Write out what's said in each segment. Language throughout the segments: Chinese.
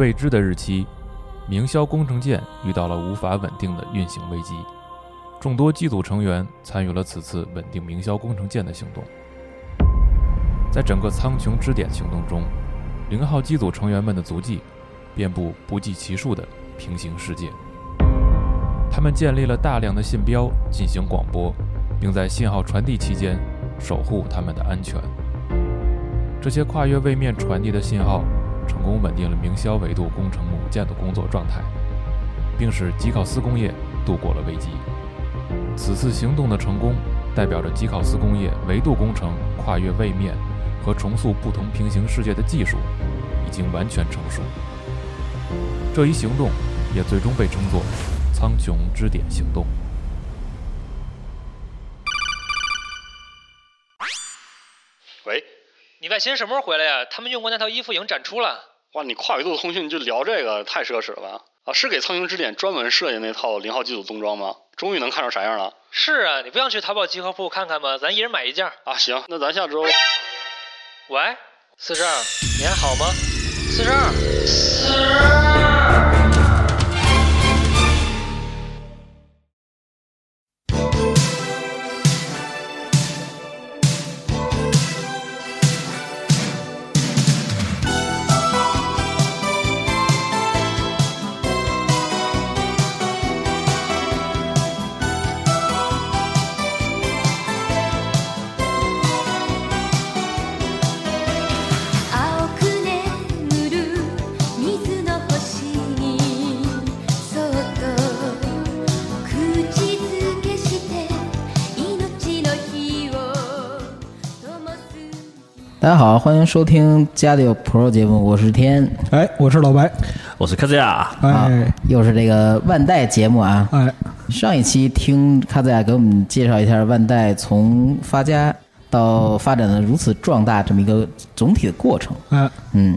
未知的日期，明霄工程舰遇到了无法稳定的运行危机。众多机组成员参与了此次稳定明霄工程舰的行动。在整个苍穹之点行动中，零号机组成员们的足迹遍布不计其数的平行世界。他们建立了大量的信标进行广播，并在信号传递期间守护他们的安全。这些跨越位面传递的信号，成功稳定了明霄维度工程母舰的工作状态，并使吉考斯工业度过了危机。此次行动的成功，代表着吉考斯工业维度工程跨越位面和重塑不同平行世界的技术已经完全成熟。这一行动也最终被称作“苍穹之点行动”。外星什么时候回来呀？他们用过那套衣服已经展出了。哇，你跨维度通讯就聊这个，太奢侈了吧？啊，是给苍鹰之点专门设计那套零号机组冬装吗？终于能看出啥样了。是啊，你不想去淘宝集合铺看看吗？咱一人买一件。啊，行，那咱下周。喂，四十二，你还好吗？四十二，四十二。大家好，欢迎收听家里有 Pro 节目，我是天哎，我是老白，我是卡兹亚，啊哎，又是这个万代节目啊。哎，上一期听卡子亚给我们介绍一下万代从发家到发展的如此壮大这么一个总体的过程。哎，嗯，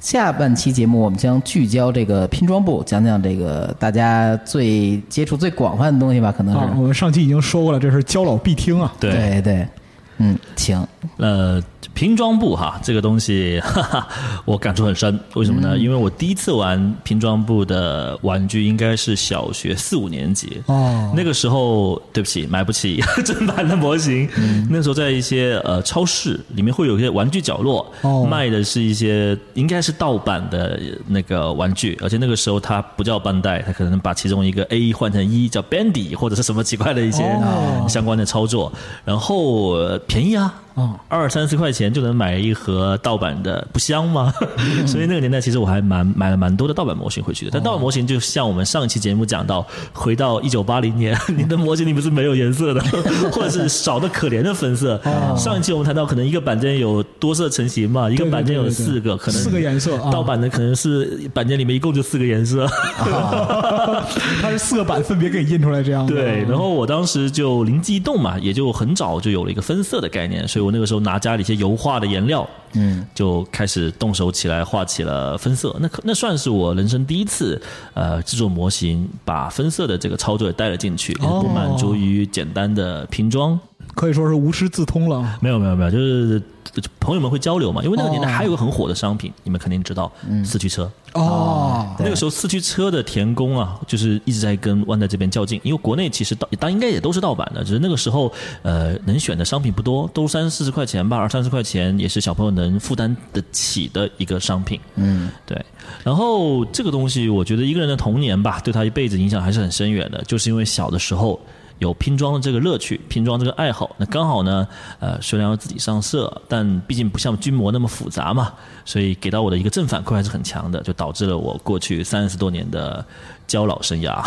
下半期节目我们将聚焦这个拼装部，讲讲这个大家最接触最广泛的东西吧，可能啊，是。我们上期已经说过了，这是教老必听啊。对，对对，嗯，请。呃，拼装布哈，这个东西，哈哈，我感触很深。为什么呢？因为我第一次玩拼装布的玩具应该是小学四五年级。哦，那个时候，对不起，买不起 正版的模型。那时候在一些呃超市里面会有一些玩具角落，哦卖的是一些应该是盗版的那个玩具，而且那个时候它不叫 bandai，代，它可能把其中一个 A 换成一叫 Bandy 或者是什么奇怪的一些哦相关的操作，然后、呃便宜啊。哦二三十块钱就能买一盒盗版的，不香吗？所以那个年代其实我还蛮买了蛮多的盗版模型回去的。但盗版模型就像我们上一期节目讲到，回到一九八零年，你的模型里面是没有颜色的，或者是少的可怜的粉色。上一期我们谈到，可能一个板件有多色成型嘛，一个板件有四个，可能四个颜色啊盗版的可能是板件里面一共就四个颜色。它是四个版分别给你印出来这样的。对，然后我当时就灵机一动嘛，也就很早就有了一个分色的概念，所以我那个时候拿家里一些油画的颜料，嗯，就开始动手起来画起了分色。那可那算是我人生第一次，呃，制作模型，把分色的这个操作也带了进去，也不满足于简单的拼装。可以说是无师自通了。没有没有没有，就是朋友们会交流嘛，因为那个年代哦还有个很火的商品，你们肯定知道，四驱车。哦，那个时候四驱车的田工啊，就是一直在跟万代这边较劲，因为国内其实盗当应该也都是盗版的，只是那个时候呃能选的商品不多，都三四十块钱吧，二三十块钱也是小朋友能负担得起的一个商品。嗯，对。然后这个东西，我觉得一个人的童年吧，对他一辈子影响还是很深远的，就是因为小的时候。有拼装的这个乐趣，拼装这个爱好，那刚好呢，呃，虽然要自己上色，但毕竟不像军模那么复杂嘛，所以给到我的一个正反馈还是很强的，就导致了我过去三十多年的交老生涯。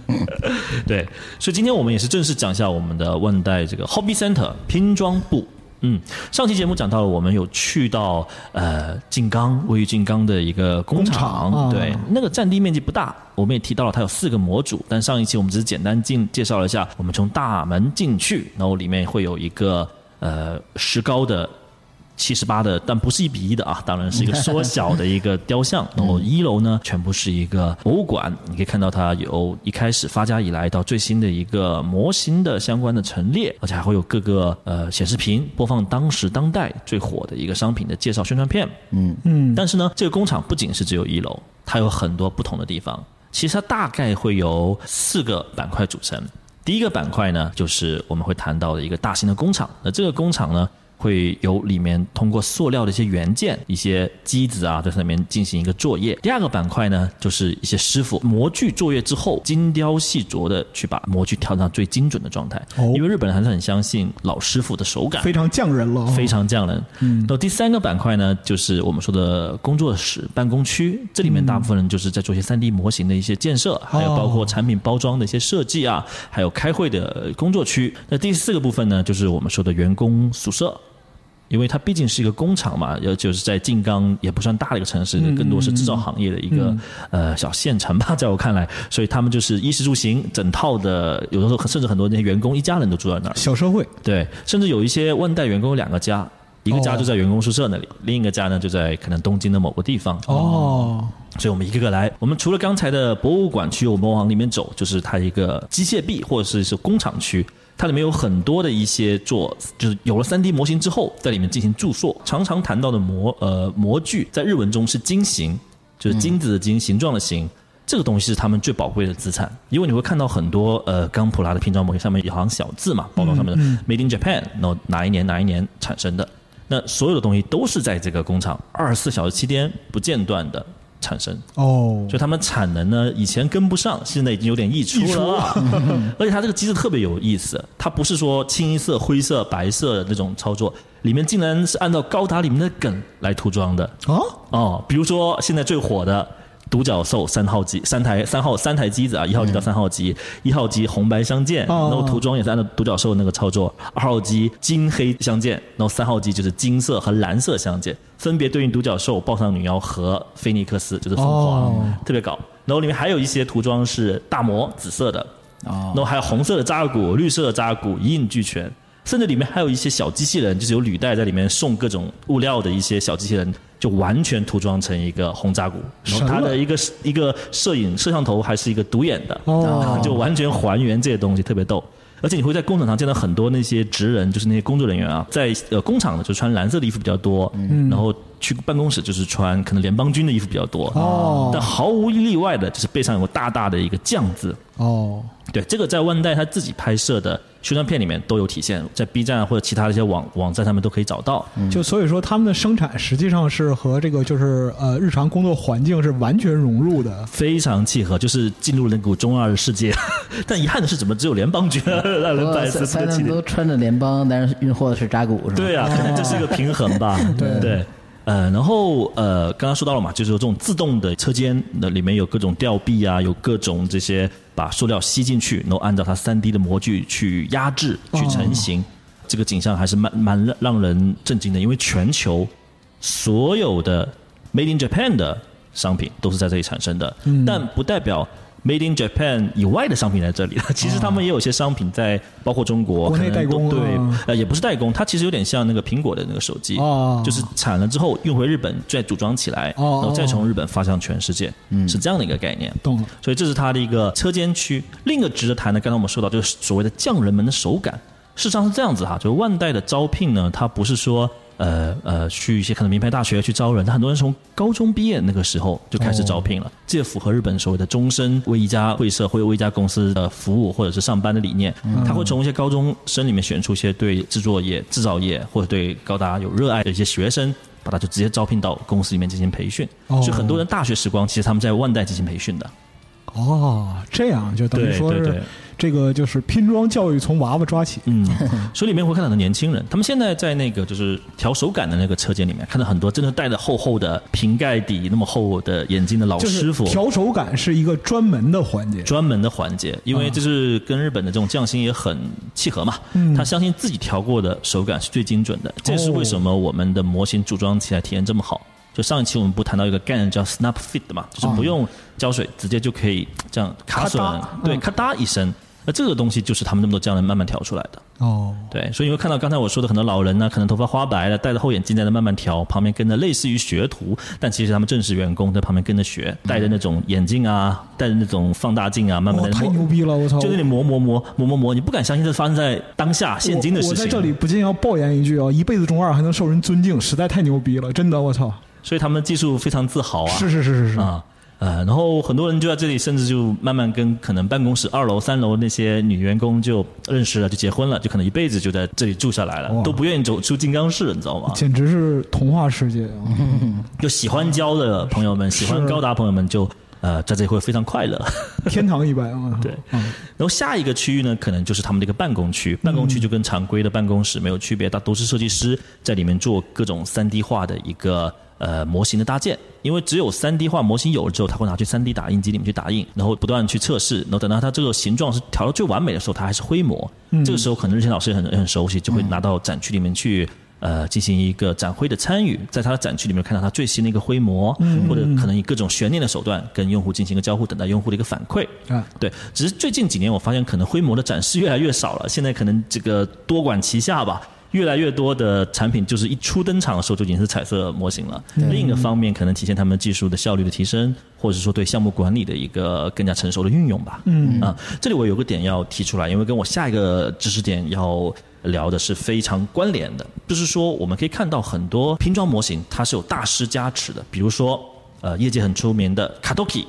对，所以今天我们也是正式讲一下我们的万代这个 Hobby Center 拼装部。嗯，上期节目讲到了，我们有去到呃静冈，位于静冈的一个工厂，工厂啊对，那个占地面积不大。我们也提到了它有四个模组，但上一期我们只是简单进介绍了一下，我们从大门进去，然后里面会有一个呃石膏的七十八的，但不是一比一的啊，当然是一个缩小的一个雕像。然后一楼呢，全部是一个博物馆，你可以看到它有一开始发家以来到最新的一个模型的相关的陈列，而且还会有各个呃显示屏播放当时当代最火的一个商品的介绍宣传片。嗯嗯，但是呢，这个工厂不仅是只有一楼，它有很多不同的地方。其实它大概会由四个板块组成。第一个板块呢，就是我们会谈到的一个大型的工厂。那这个工厂呢，会有里面通过塑料的一些元件、一些机子啊，在上面进行一个作业。第二个板块呢，就是一些师傅模具作业之后，精雕细琢的去把模具调到最精准的状态。哦因为日本人还是很相信老师傅的手感，非常匠人了哦，非常匠人。嗯，那第三个板块呢，就是我们说的工作室、办公区，这里面大部分人就是在做一些三 D 模型的一些建设，还有包括产品包装的一些设计啊，还有开会的工作区。那第四个部分呢，就是我们说的员工宿舍。因为它毕竟是一个工厂嘛，要就是在静冈也不算大的一个城市，更多是制造行业的一个、呃小县城吧，在我看来，所以他们就是衣食住行整套的，有的时候甚至很多那些员工一家人都住在那儿。小社会，对，甚至有一些万代员工有两个家，一个家就在员工宿舍那里，另一个家呢就在可能东京的某个地方。哦，所以我们一个个来。我们除了刚才的博物馆区，我们往里面走，就是它一个机械臂或者是是工厂区。它里面有很多的一些做，就是有了三 D 模型之后，在里面进行注塑。常常谈到的模呃模具，在日文中是金形，就是金子的金，形状的形。这个东西是他们最宝贵的资产，因为你会看到很多呃钢普拉的拼装模型上面有行小字嘛，包装上面的 Made in Japan，然后哪一年哪一年产生的，那所有的东西都是在这个工厂二十四小时七天不间断的产生。哦所以他们产能呢，以前跟不上，现在已经有点溢出了。而且它这个机制特别有意思，它不是说清一色、灰色、白色的那种操作，里面竟然是按照高达里面的梗来涂装的。哦，哦，比如说现在最火的独角兽三号机，三台三号三台机子啊，一号机到三号机，一号机红白相间，哦。然后涂装也是按照独角兽那个操作，二号机金黑相间，然后三号机就是金色和蓝色相间，分别对应独角兽、暴上女妖和菲尼克斯，就是凤凰，哦。特别搞。然后里面还有一些涂装是大魔紫色的，哦。然后还有红色的扎古、绿色的扎古一应俱全，甚至里面还有一些小机器人，就是有履带在里面送各种物料的一些小机器人，就完全涂装成一个轰炸鼓，然后它的一个一个摄影摄像头还是一个独眼的，哦。就完全还原这些东西，特别逗。而且你会在工厂上见到很多那些职人，就是那些工作人员啊，在呃工厂呢就穿蓝色的衣服比较多，然后去办公室就是穿可能联邦军的衣服比较多，哦。但毫无例外的就是背上有个大大的一个将字，哦，对，这个在万代他自己拍摄的宣传片里面都有体现，在 B 站或者其他的一些网网站上面都可以找到。就所以说他们的生产实际上是和这个就是呃日常工作环境是完全融入的。非常契合，就是进入了那股中二的世界。但遗憾的是，怎么只有联邦军让人百思不得其解？都穿着联邦，但是运货的是扎古，是吧？对啊，可能这是一个平衡吧。对 对。呃，然后呃，刚刚说到了嘛，就是有这种自动的车间，那里面有各种吊臂啊，有各种这些把塑料吸进去，然后按照它三 D 的模具去压制、去成型，这个景象还是蛮蛮让让人震惊的，因为全球所有的 Made in Japan 的商品都是在这里产生的，但不代表 Made in Japan 以外的商品在这里了。其实他们也有些商品在，包括中国，国内代工啊对，呃，也不是代工，它其实有点像那个苹果的那个手机，哦就是产了之后运回日本，再组装起来，哦然后再从日本发向全世界，是这样的一个概念。懂了，所以这是它的一个车间区。另一个值得谈的，刚才我们说到，就是所谓的匠人们的手感。事实上是这样子哈，就是万代的招聘呢，它不是说呃呃去一些可能名牌大学去招人，它很多人从高中毕业那个时候就开始招聘了，这也符合日本所谓的终身为一家会社或者为一家公司的服务或者是上班的理念。他会从一些高中生里面选出一些对制作业、制造业或者对高达有热爱的一些学生。把他就直接招聘到公司里面进行培训，哦所以很多人大学时光其实他们在万代进行培训的。哦，这样就等于说是这个就是拼装教育从娃娃抓起。嗯，所以里面会看到很多年轻人，他们现在在那个就是调手感的那个车间里面，看到很多真的戴着厚厚的瓶盖底、那么厚的眼镜的老就是师傅。调手感是一个专门的环节。专门的环节，因为这是跟日本的这种匠心也很契合嘛。嗯他相信自己调过的手感是最精准的，这是为什么我们的模型组装起来体验这么好。就上一期我们不谈到一个概念叫 snap fit 的嘛，就是不用胶水直接就可以这样卡榫，对，嗯咔嗒一声，那这个东西就是他们那么多匠人慢慢调出来的。哦，对，所以你会看到刚才我说的很多老人呢，可能头发花白了，戴着厚眼镜在那慢慢调，旁边跟着类似于学徒，但其实他们正式员工在旁边跟着学，戴着那种眼镜啊，戴着那种放大镜啊，慢慢哇，的太牛逼了！我操，就那里磨磨磨磨磨磨，你不敢相信这发生在当下现今的事情。我我在这里不禁要抱怨一句啊，一辈子中二还能受人尊敬，实在太牛逼了，真的，我操！所以他们技术非常自豪啊。是是是是是，啊。呃，然后很多人就在这里，甚至就慢慢跟可能办公室二楼、三楼那些女员工就认识了，就结婚了，就可能一辈子就在这里住下来了，都不愿意走出金刚室，你知道吗？简直是童话世界啊！就喜欢教的朋友们，喜欢高达朋友们就呃在这里会非常快乐。天堂一般啊！对嗯然后下一个区域呢，可能就是他们的一个办公区，办公区就跟常规的办公室没有区别，它都是设计师在里面做各种三 D 化的一个呃模型的搭建。因为只有三 D 化模型有了之后，他会拿去三 D 打印机里面去打印，然后不断去测试，然后等到它这个形状是调到最完美的时候，它还是灰模。这个时候可能日前老师也很也很熟悉，就会拿到展区里面去。呃，进行一个展会的参与，在他的展区里面看到他最新的一个灰模，或者可能以各种悬念的手段跟用户进行一个交互，等待用户的一个反馈。啊，对，只是最近几年我发现，可能灰模的展示越来越少了。现在可能这个多管齐下吧，越来越多的产品就是一初登场的时候就已经是彩色模型了。另一个方面，可能体现他们技术的效率的提升，或者说对项目管理的一个更加成熟的运用吧。嗯啊，这里我有个点要提出来，因为跟我下一个知识点要。聊的是非常关联的，就是说我们可以看到很多拼装模型，它是有大师加持的，比如说呃业界很出名的 Kadoki。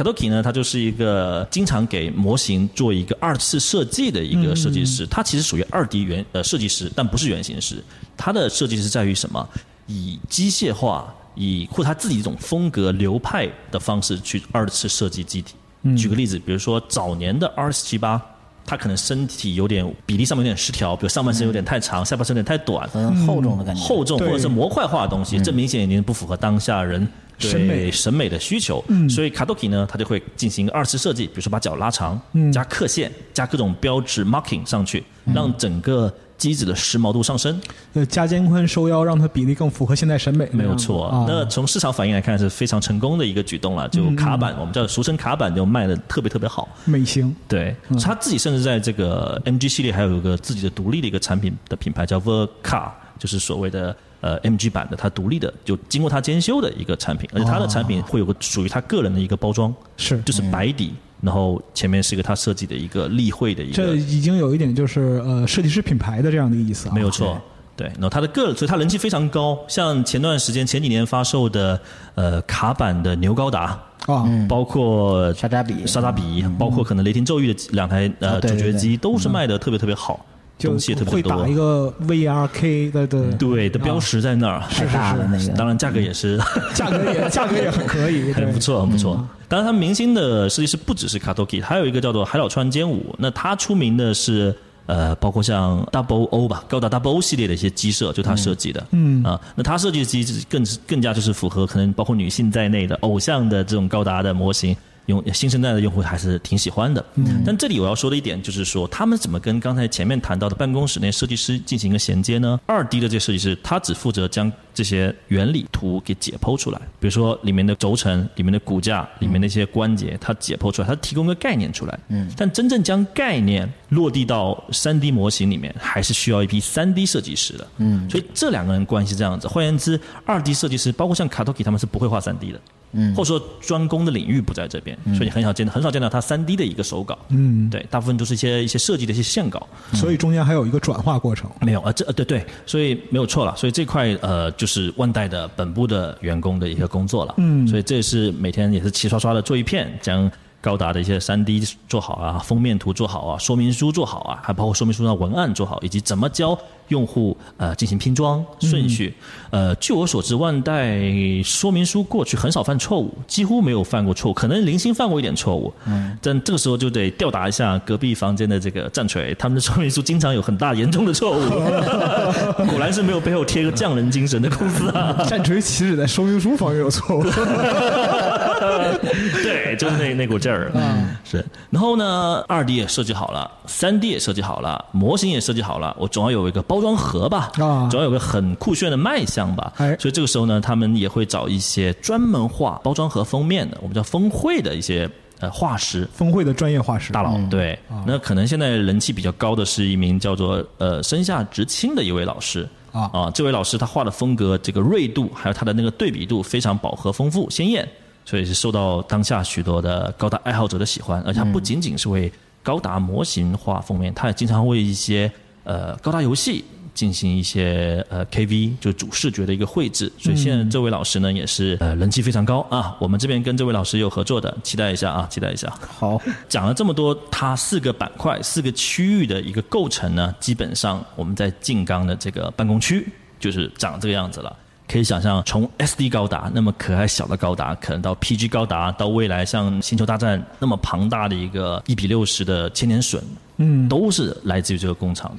Kadoki 呢，他就是一个经常给模型做一个二次设计的一个设计师，他其实属于二 D 原呃设计师，但不是原型师。他的设计是在于什么？以机械化，以或他自己一种风格流派的方式去二次设计机体。举个例子，比如说早年的 R 四七八。他可能身体有点比例上面有点失调，比如上半身有点太长，下半身有点太短，很厚重的感觉。厚重或者是模块化的东西，这明显已经不符合当下人对审美审美的需求。所以卡多 k 呢，它就会进行二次设计，比如说把脚拉长，加刻线，加各种标志 marking 上去，让整个机子的时髦度上升。呃，加肩宽收腰，让它比例更符合现代审美。没有错。啊、那从市场反应来看是非常成功的一个举动了。就卡板，我们叫俗称卡板，就卖的特别特别好。美型对，他自己甚至在这个 MG 系列还有一个自己的独立的一个产品的品牌叫 Vercar，就是所谓的呃 MG 版的，它独立的，就经过它监修的一个产品，而且它的产品会有个属于它个人的一个包装，是就是白底，然后前面是一个他设计的一个例会的一个，这已经有一点就是呃设计师品牌的这样的意思啊。没有错。对，然后它的个人，所以它人气非常高。像前段时间前几年发售的呃卡版的牛高达，啊，包括沙扎比沙扎比，包括可能雷霆咒域的两台呃主角机，都是卖的特别特别好，就东西也特别会多打一个 VRK 的的，对的标识在那儿，是大了那个。当然价格也是 价格也价格也很可以，很不错，很不错。当然，他们明星的设计师不只是 Katoki，还有一个叫做海岛川兼武。那他出名的是呃，包括像 Double O 吧，高达 Double O 系列的一些机设，就他设计的。嗯啊，那他设计的机是更更加就是符合可能包括女性在内的偶像的这种高达的模型。用新生代的用户还是挺喜欢的，嗯，但这里我要说的一点就是说，他们怎么跟刚才前面谈到的办公室那些设计师进行一个衔接呢？二 D 的这些设计师，他只负责将这些原理图给解剖出来，比如说里面的轴承、里面的骨架、里面那些关节，他解剖出来，他提供个概念出来，嗯，但真正将概念落地到三 D 模型里面，还是需要一批三 D 设计师的，嗯，所以这两个人关系这样子。换言之，二 D 设计师包括像卡托 k 他们是不会画三 D 的。嗯，或者说专攻的领域不在这边，所以你很少见很少见到他三 D 的一个手稿。嗯，对，大部分都是一些一些设计的一些线稿。所以中间还有一个转化过程。没有啊，这呃对对，所以没有错了。所以这块呃就是万代的本部的员工的一个工作了。嗯所以这也是每天也是齐刷刷的做一片，将高达的一些三 D 做好啊，封面图做好啊，说明书做好啊，还包括说明书上文案做好，以及怎么教用户呃进行拼装顺序。呃，据我所知，万代说明书过去很少犯错误，几乎没有犯过错误，可能零星犯过一点错误。嗯，但这个时候就得吊打一下隔壁房间的这个战锤，他们的说明书经常有很大严重的错误。果然是没有背后贴个匠人精神的公司啊。战锤岂止在说明书方面有错误？对，就是那那股劲儿。嗯，是。然后呢，二 D 也设计好了，三 D 也设计好了，模型也设计好了，我总要有一个包装盒吧，啊。总要有个很酷炫的卖相吧。哎。所以这个时候呢，他们也会找一些专门画包装盒封面的，我们叫峰会的一些。呃画师。峰会的专业画师。大佬，对，那可能现在人气比较高的是一名叫做呃生下直青的一位老师。啊。啊，这位老师他画的风格这个锐度还有他的那个对比度非常饱和丰富鲜艳，所以是受到当下许多的高达爱好者的喜欢，而且他不仅仅是为高达模型画封面，他也经常为一些呃高达游戏。进行一些呃 KV 就主视觉的一个绘制，所以现在这位老师呢也是呃人气非常高啊。我们这边跟这位老师有合作的，期待一下啊，期待一下。好，讲了这么多，它四个板块、四个区域的一个构成呢，基本上我们在静冈的这个办公区就是长这个样子了。可以想象，从 SD 高达那么可爱小的高达，可能到 PG 高达，到未来像星球大战那么庞大的一个一比六十的千年隼，嗯，都是来自于这个工厂。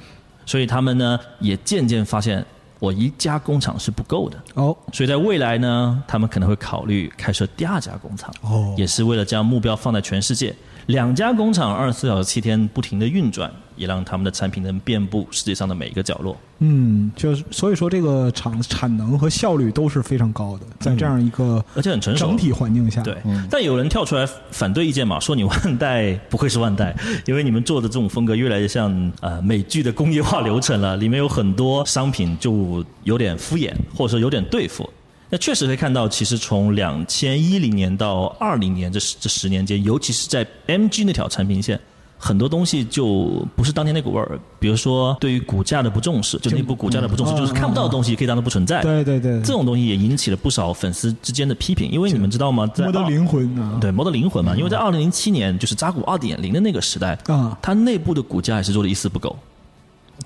所以他们呢，也渐渐发现，我一家工厂是不够的。哦，所以在未来呢，他们可能会考虑开设第二家工厂，哦。也是为了将目标放在全世界，两家工厂二十四小时七天不停的运转，也让他们的产品能遍布世界上的每一个角落。嗯，就是所以说这个厂产能和效率都是非常高的，在这样一个而且很成熟整体环境下，对，但有人跳出来反对意见嘛，说你万代不愧是万代，因为你们做的这种风格越来越像呃美剧的工业化流程了，里面有很多商品就有点敷衍，或者说有点对付。那确实可以看到，其实从两千一零年到二零年这十这十年间，尤其是在 MG 那条产品线。很多东西就不是当年那股味儿，比如说对于股价的不重视，就内部股价的不重视，嗯就是看不到的东西可以当做不存在。对对对，这种东西也引起了不少粉丝之间的批评，因为你们知道吗？摸得灵魂啊，对，摩的灵魂嘛，因为在二零零七年，就是扎古二点零的那个时代，啊，它内部的股价也是做的一丝不苟，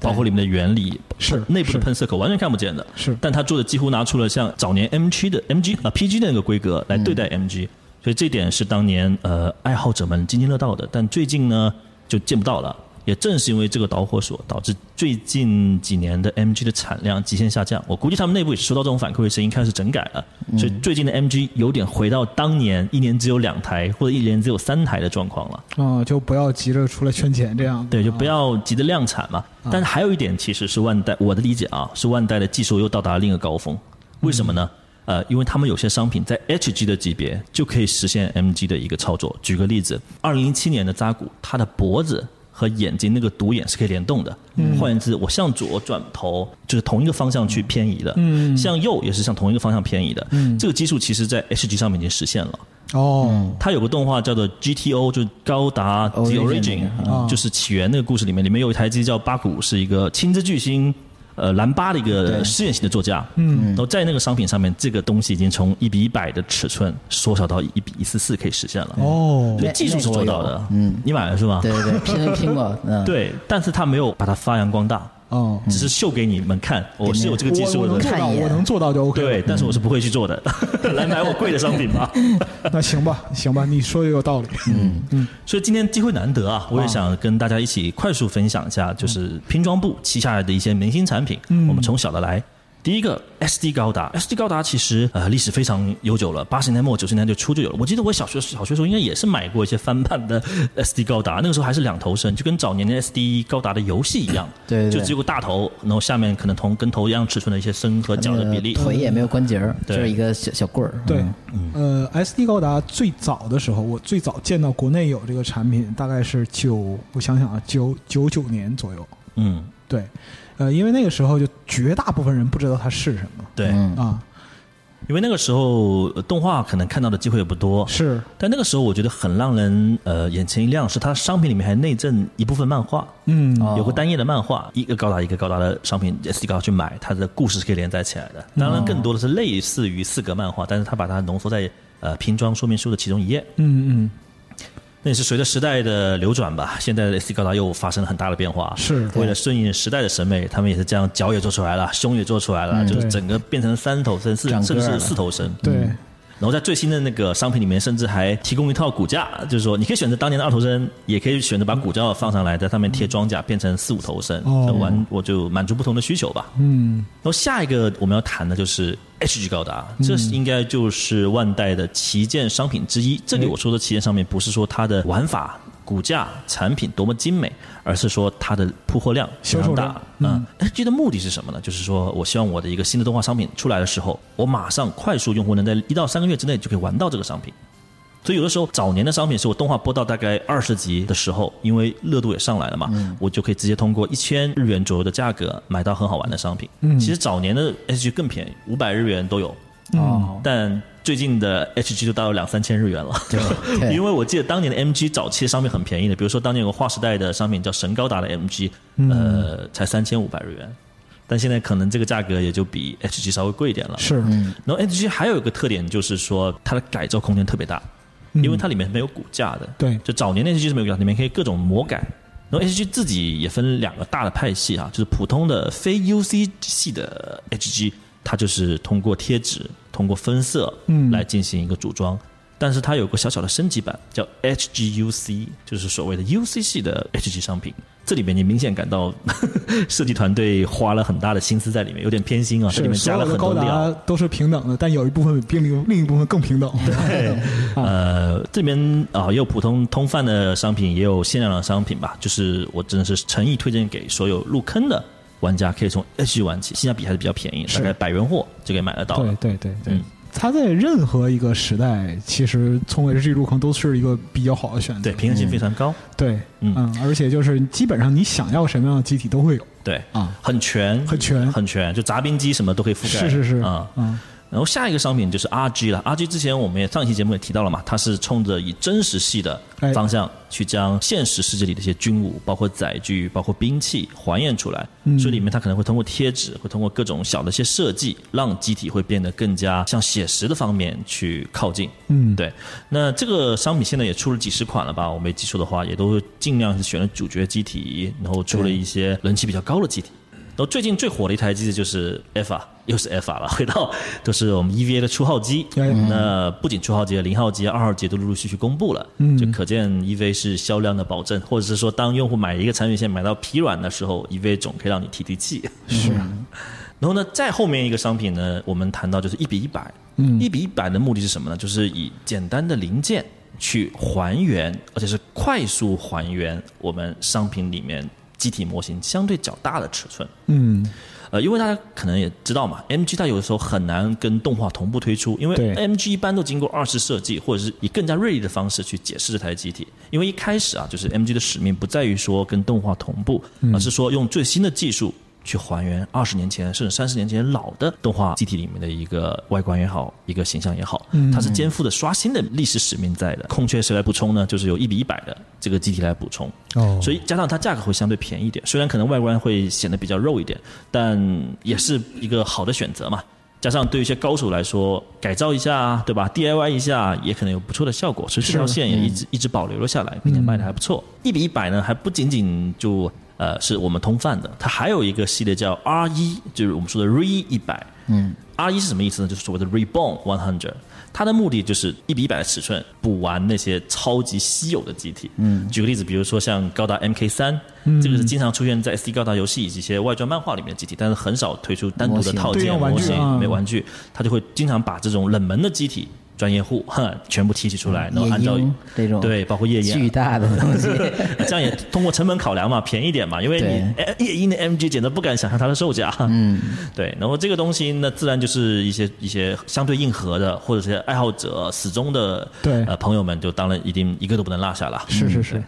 包括里面的原理，是内部的喷射口完全看不见的，是。但它做的几乎拿出了像早年 MG 的 MG 啊 PG 的那个规格来对待 MG，、所以这点是当年呃爱好者们津津乐道的，但最近呢就见不到了。也正是因为这个导火索，导致最近几年的 MG 的产量极限下降。我估计他们内部也是收到这种反馈，声音开始整改了。所以最近的 MG 有点回到当年一年只有两台或者一年只有三台的状况了。啊，就不要急着出来圈钱这样。对，就不要急着量产嘛。但是还有一点，其实是万代，我的理解啊，是万代的技术又到达了另一个高峰。为什么呢？呃，因为他们有些商品在 HG 的级别就可以实现 MG 的一个操作。举个例子，二零零七年的扎古，它的脖子和眼睛那个独眼是可以联动的。换言之，我向左转头就是同一个方向去偏移的，嗯向右也是向同一个方向偏移的。嗯这个技术其实在 HG 上面已经实现了。哦，它有个动画叫做 GTO，就是高达 The Origin 就是起源那个故事里面，里面有一台机叫巴古，是一个青之巨星。呃，蓝巴的一个试验型的座驾，嗯然后在那个商品上面，这个东西已经从一比一百的尺寸缩小到一比一四四可以实现了。哦所以技术是做到的。嗯，你买了是吧？对对对，拼拼过，嗯，对，但是他没有把它发扬光大，哦，只是秀给你们看，我是有这个技术的。我能做到，我能做到就 OK。对，但是我是不会去做的。来买我贵的商品吧。那行吧，行吧，你说的有道理。嗯嗯所以今天机会难得啊，我也想跟大家一起快速分享一下，就是拼装部旗下的一些明星产品。嗯我们从小的来。第一个 SD 高达，SD 高达其实呃历史非常悠久了，八十年代末九十年代初就有了。我记得我小学小学时候应该也是买过一些翻版的 SD 高达，那个时候还是两头身，就跟早年的 SD 高达的游戏一样，对对对就只有个大头，然后下面可能同跟头一样尺寸的一些身和脚的比例。腿也没有关节儿，就是一个小小棍儿。对嗯，呃，SD 高达最早的时候，我最早见到国内有这个产品，大概是九，我想想啊，九九九年左右。嗯，对，呃，因为那个时候就绝大部分人不知道它是什么对，嗯啊，因为那个时候呃动画可能看到的机会也不多，是但那个时候我觉得很让人呃眼前一亮，是它商品里面还内赠一部分漫画，嗯哦有个单页的漫画，一个高达一个高达的商品 SD 高达去买，它的故事是可以连载起来的。当然更多的是类似于四格漫画，但是它把它浓缩在呃拼装说明书的其中一页。嗯嗯那也是随着时代的流转吧，现在的 SD 高达又发生了很大的变化。是为了顺应时代的审美，他们也是这样，脚也做出来了，胸也做出来了，就是整个变成三头身，四甚至是四头身。对，然后在最新的那个商品里面，甚至还提供一套骨架，就是说你可以选择当年的二头身，也可以选择把骨架放上来，在上面贴装甲，变成四五头身，完我就满足不同的需求吧。嗯然后下一个我们要谈的就是 HG 高达，这是应该就是万代的旗舰商品之一。这里我说的旗舰商品，不是说它的玩法、骨架、产品多么精美，而是说它的铺货量非常大。嗯，HG 的目的是什么呢？就是说我希望我的一个新的动画商品出来的时候，我马上快速用户能在一到三个月之内就可以玩到这个商品。所以有的时候早年的商品是我动画播到大概二十集的时候，因为热度也上来了嘛，我就可以直接通过一千日元左右的价格买到很好玩的商品。嗯其实早年的 HG 更便宜，五百日元都有。哦，但最近的 HG 就到了两三千日元了。对 对因为我记得当年的 MG 早期的商品很便宜的，比如说当年有个划时代的商品叫神高达的 MG，、呃，嗯才三千五百日元，但现在可能这个价格也就比 HG 稍微贵一点了。是，然后 HG 还有一个特点就是说它的改造空间特别大，因为它里面没有骨架的。对就早年的 HG 是没有骨架，里面可以各种魔改。然后 HG 自己也分两个大的派系啊，就是普通的非 UC 系的 HG，它就是通过贴纸、通过分色嗯来进行一个组装。但是它有个小小的升级版，叫 HGUC，就是所谓的 UC 系的 HG 商品。这里面你明显感到 设计团队花了很大的心思在里面，有点偏心啊，这里面加了很多料达。都是平等的，但有一部分比另另一部分更平等。呃，这里面啊、也有普通通贩的商品，也有限量的商品吧。就是我真的是诚意推荐给所有入坑的玩家，可以从 H 玩起，性价比还是比较便宜，是大概百元货就可以买得到对。对对对嗯，它在任何一个时代，其实从 HG 入坑都是一个比较好的选择。对，平衡性非常高。对，嗯嗯，而且就是基本上你想要什么样的机体都会有对，啊。很全，很全很全，就杂兵机什么都可以覆盖。是是是，啊、嗯，然后下一个商品就是 RG 了，RG 之前我们也上一期节目也提到了嘛，它是冲着以真实系的哎方向去将现实世界里的一些军武，包括载具、包括兵器还原出来，嗯所以里面它可能会通过贴纸，会通过各种小的一些设计，让机体会变得更加向写实的方面去靠近。嗯对。那这个商品现在也出了几十款了吧？我没记错的话，也都尽量是选了主角机体，然后出了一些人气比较高的机体。然后最近最火的一台机子就是 EVA，又是 EVA 了，回到 都是我们 EVA 的初号机。哎那不仅初号机、零号机、二号机都陆陆续续公布了，嗯就可见 EVA 是销量的保证，或者是说当用户买一个产品线买到疲软的时候，EVA 总可以让你提提气。是，然后呢，再后面一个商品呢，我们谈到就是一比一百。嗯一比一百的目的是什么呢？就是以简单的零件去还原，而且是快速还原我们商品里面机体模型相对较大的尺寸。嗯，呃，因为大家可能也知道嘛，MG 它有的时候很难跟动画同步推出，因为 MG 一般都经过二次设计，或者是以更加锐利的方式去解释这台机体。因为一开始啊，就是 MG 的使命不在于说跟动画同步，而是说用最新的技术。去还原二十年前甚至三十年前老的动画机体里面的一个外观也好，一个形象也好，它是肩负着刷新的历史使命在的。空缺谁来补充呢？就是由一比一百的这个机体来补充。哦，所以加上它价格会相对便宜一点，虽然可能外观会显得比较肉一点，但也是一个好的选择嘛。加上对于一些高手来说，改造一下，对吧？DIY 一下也可能有不错的效果，所以这条线也一直、一直保留了下来，并且卖的还不错。一比一百呢，还不仅仅就呃是我们通贩的，它还有一个系列叫 R 一，就是我们说的 Re 一百。嗯，R 一是什么意思呢？就是所谓的 Reborn One Hundred。它的目的就是一比一百的尺寸补完那些超级稀有的机体。嗯，举个例子，比如说像高达 MK 三、这个是经常出现在 SD 高达游戏以及一些外传漫画里面的机体，但是很少推出单独的套件模型，啊没玩具，它就会经常把这种冷门的机体。专业户，哼，全部提取出来，然后按照莺这种对，包括夜莺巨大的东西，这样也通过成本考量嘛，便宜点嘛，因为你哎夜莺的 MG 简直不敢想象它的售价。嗯，对，然后这个东西那自然就是一些一些相对硬核的，或者是爱好者死忠的对。呃朋友们，就当然一定一个都不能落下了。是是是，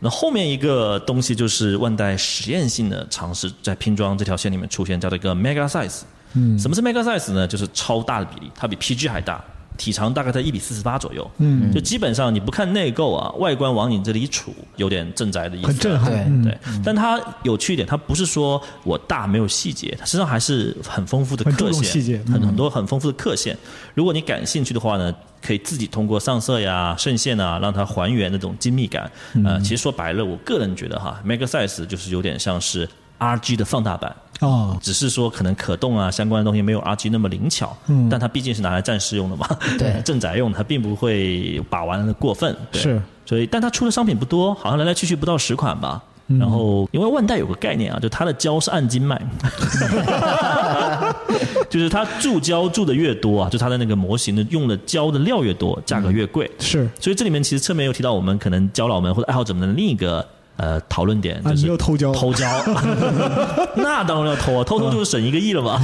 那后面一个东西就是万代实验性的尝试，在拼装这条线里面出现，叫做一个 mega size。嗯。什么是 mega size 呢？就是超大的比例，它比 PG 还大，体长大概在一米四十八左右。嗯，就基本上你不看内构啊，外观往你这里杵，有点镇宅的意思。很震撼，对但它有趣一点，它不是说我大没有细节，它身上还是很丰富的刻线，重细节嗯很很多很丰富的刻线。如果你感兴趣的话呢，可以自己通过上色呀、渗线啊，让它还原那种精密感。嗯呃，其实说白了，我个人觉得哈，Mega Size 就是有点像是 RG 的放大版。哦，只是说可能可动啊相关的东西没有 RG 那么灵巧，嗯。但它毕竟是拿来战士用的嘛，对。正宅用的，它并不会把玩的过分，对。是，所以但它出的商品不多，好像来来去去不到十款吧。嗯。然后，因为万代有个概念啊，就它的胶是按斤卖，就是它注胶注的越多啊，就它的那个模型的用的胶的料越多，价格越贵。是，所以这里面其实侧面又提到我们可能胶佬们或者爱好者们的另一个呃讨论点，就是又偷焦了，偷焦，那当然要偷啊，偷偷就是省一个亿了嘛。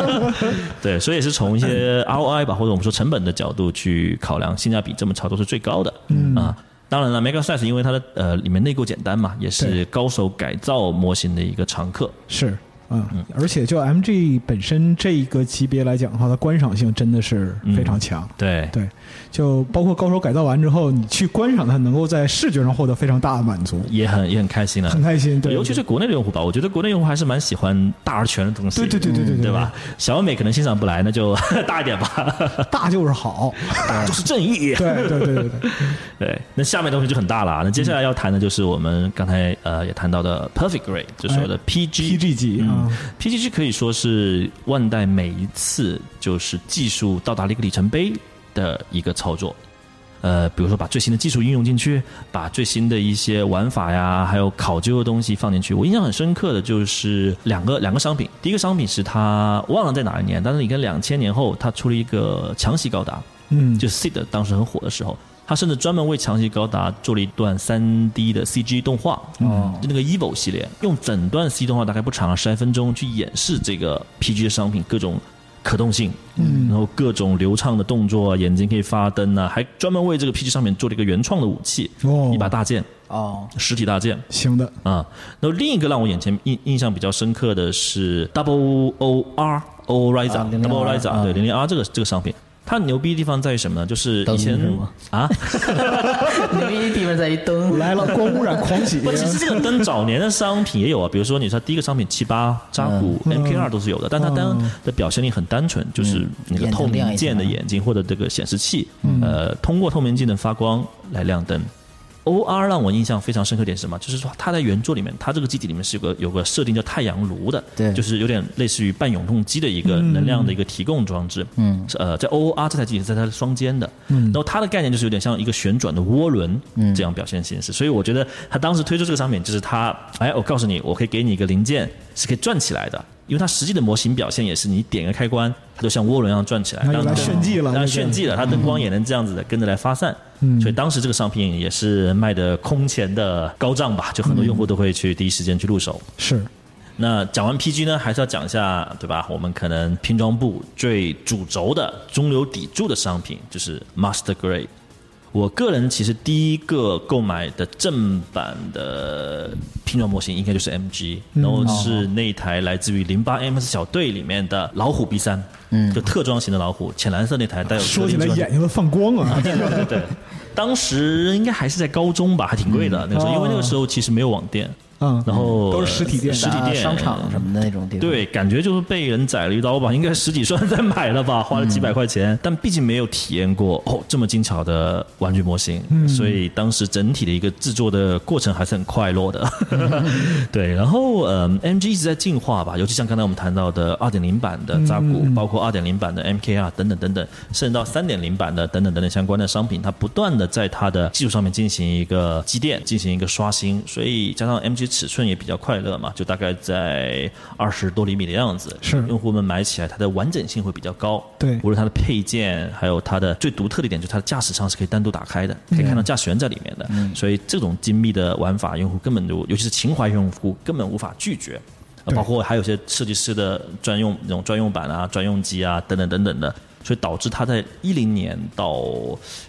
对，所以是从一些 ROI 吧，或者我们说成本的角度去考量，性价比这么操作是最高的。嗯啊。当然了，Mega Size 因为它的呃里面内构简单嘛，也是高手改造模型的一个常客。是。嗯，而且就 MG 本身这一个级别来讲的话，它观赏性真的是非常强。对，对，就包括高手改造完之后，你去观赏它，能够在视觉上获得非常大的满足，也很也很开心的，很开心。对，尤其是国内的用户吧，我觉得国内用户还是蛮喜欢大而全的东西。对对对对对对对吧？小美可能欣赏不来，那就 大一点吧，大就是好，大就是正义。对对对对对。对，那下面东西就很大了啊。那接下来要谈的就是我们刚才呃也谈到的 Perfect Grade，就是说的 PG。PG 级嗯啊，PGG 可以说是万代每一次就是技术到达了一个里程碑的一个操作。呃，比如说把最新的技术应用进去，把最新的一些玩法呀，还有考究的东西放进去。我印象很深刻的就是两个两个商品，第一个商品是它忘了在哪一年，但是你看两千年后，它出了一个强袭高达，嗯，就 SID 当时很火的时候，他甚至专门为强袭高达做了一段三 D 的 CG 动画，哦就那个 EVO 系列，用整段 C 动画大概不长啊，十来分钟去演示这个 PG 的商品各种可动性，嗯。然后各种流畅的动作啊，眼睛可以发灯啊，还专门为这个 PG 上面做了一个原创的武器，哦。一把大剑，哦，实体大剑。行的，啊，然后另一个让我眼前印印象比较深刻的是 Double O R O Riser、啊 Double O00R Riser 啊。对零零 R 这个这个商品，它牛逼的地方在于什么呢？就是以前啊，牛逼的地方在于灯，来了，光污染狂喜，不，其实这个灯早年的商品也有啊，比如说你说第一个商品七八、扎古、嗯 MK 二都是有的，但它灯的表现力很单纯，就是那个透明亮一下。键的眼睛或者这个显示器，呃，通过透明镜的发光来亮灯。O R 让我印象非常深刻点是什么？就是说它在原作里面，它这个机体里面是有个有个设定叫太阳炉的，对。就是有点类似于半永动机的一个能量的一个提供装置。嗯，是呃，在 O R 这台机体是在它的双肩的，嗯。然后它的概念就是有点像一个旋转的涡轮这样表现形式，所以我觉得他当时推出这个商品，就是它，哎，我告诉你，我可以给你一个零件是可以转起来的，因为它实际的模型表现也是你点个开关，它就像涡轮一样转起来，那就来当灯炫技了让那就炫技了，它灯光也能这样子的跟着来发散，嗯所以当时这个商品也是卖的空前的高涨吧，就很多用户都会去第一时间去入手。是那讲完 PG 呢，还是要讲一下，对吧？我们可能拼装部最主轴的中流砥柱的商品就是 Master Grade。我个人其实第一个购买的正版的拼装模型应该就是 MG，然后是那一台来自于零八 MS 小队里面的老虎 B 三，嗯，就特装型的老虎，浅蓝色那台带有说起来眼睛都放光啊，对对对，当时应该还是在高中吧，还挺贵的那个时候，因为那个时候其实没有网店，嗯，然后都是实体店实体店。商场什么的那种地方。对，感觉就是被人宰了一刀吧，应该十几双再买了吧，花了几百块钱，但毕竟没有体验过哦这么精巧的玩具模型，所以当时整体的一个制作的过程还是很快乐的。对，然后嗯，MG 一直在进化吧，尤其像刚才我们谈到的二点零版的扎古，包括二点零版的 MKR 等等等等，甚至到三点零版的等等等等相关的商品，它不断的在它的技术上面进行一个积淀，进行一个刷新，所以加上 MG 尺寸也比较快乐嘛，就大概在二十多厘米的样子，是用户们买起来它的完整性会比较高。对无论它的配件，还有它的最独特的一点，就是它的驾驶舱是可以单独打开的，可以看到驾驶员在里面的。所以这种精密的玩法，用户根本就，尤其是情怀用户根本无法拒绝。包括还有一些设计师的专用那种专用版啊、专用机啊等等等等的，所以导致他在一零年到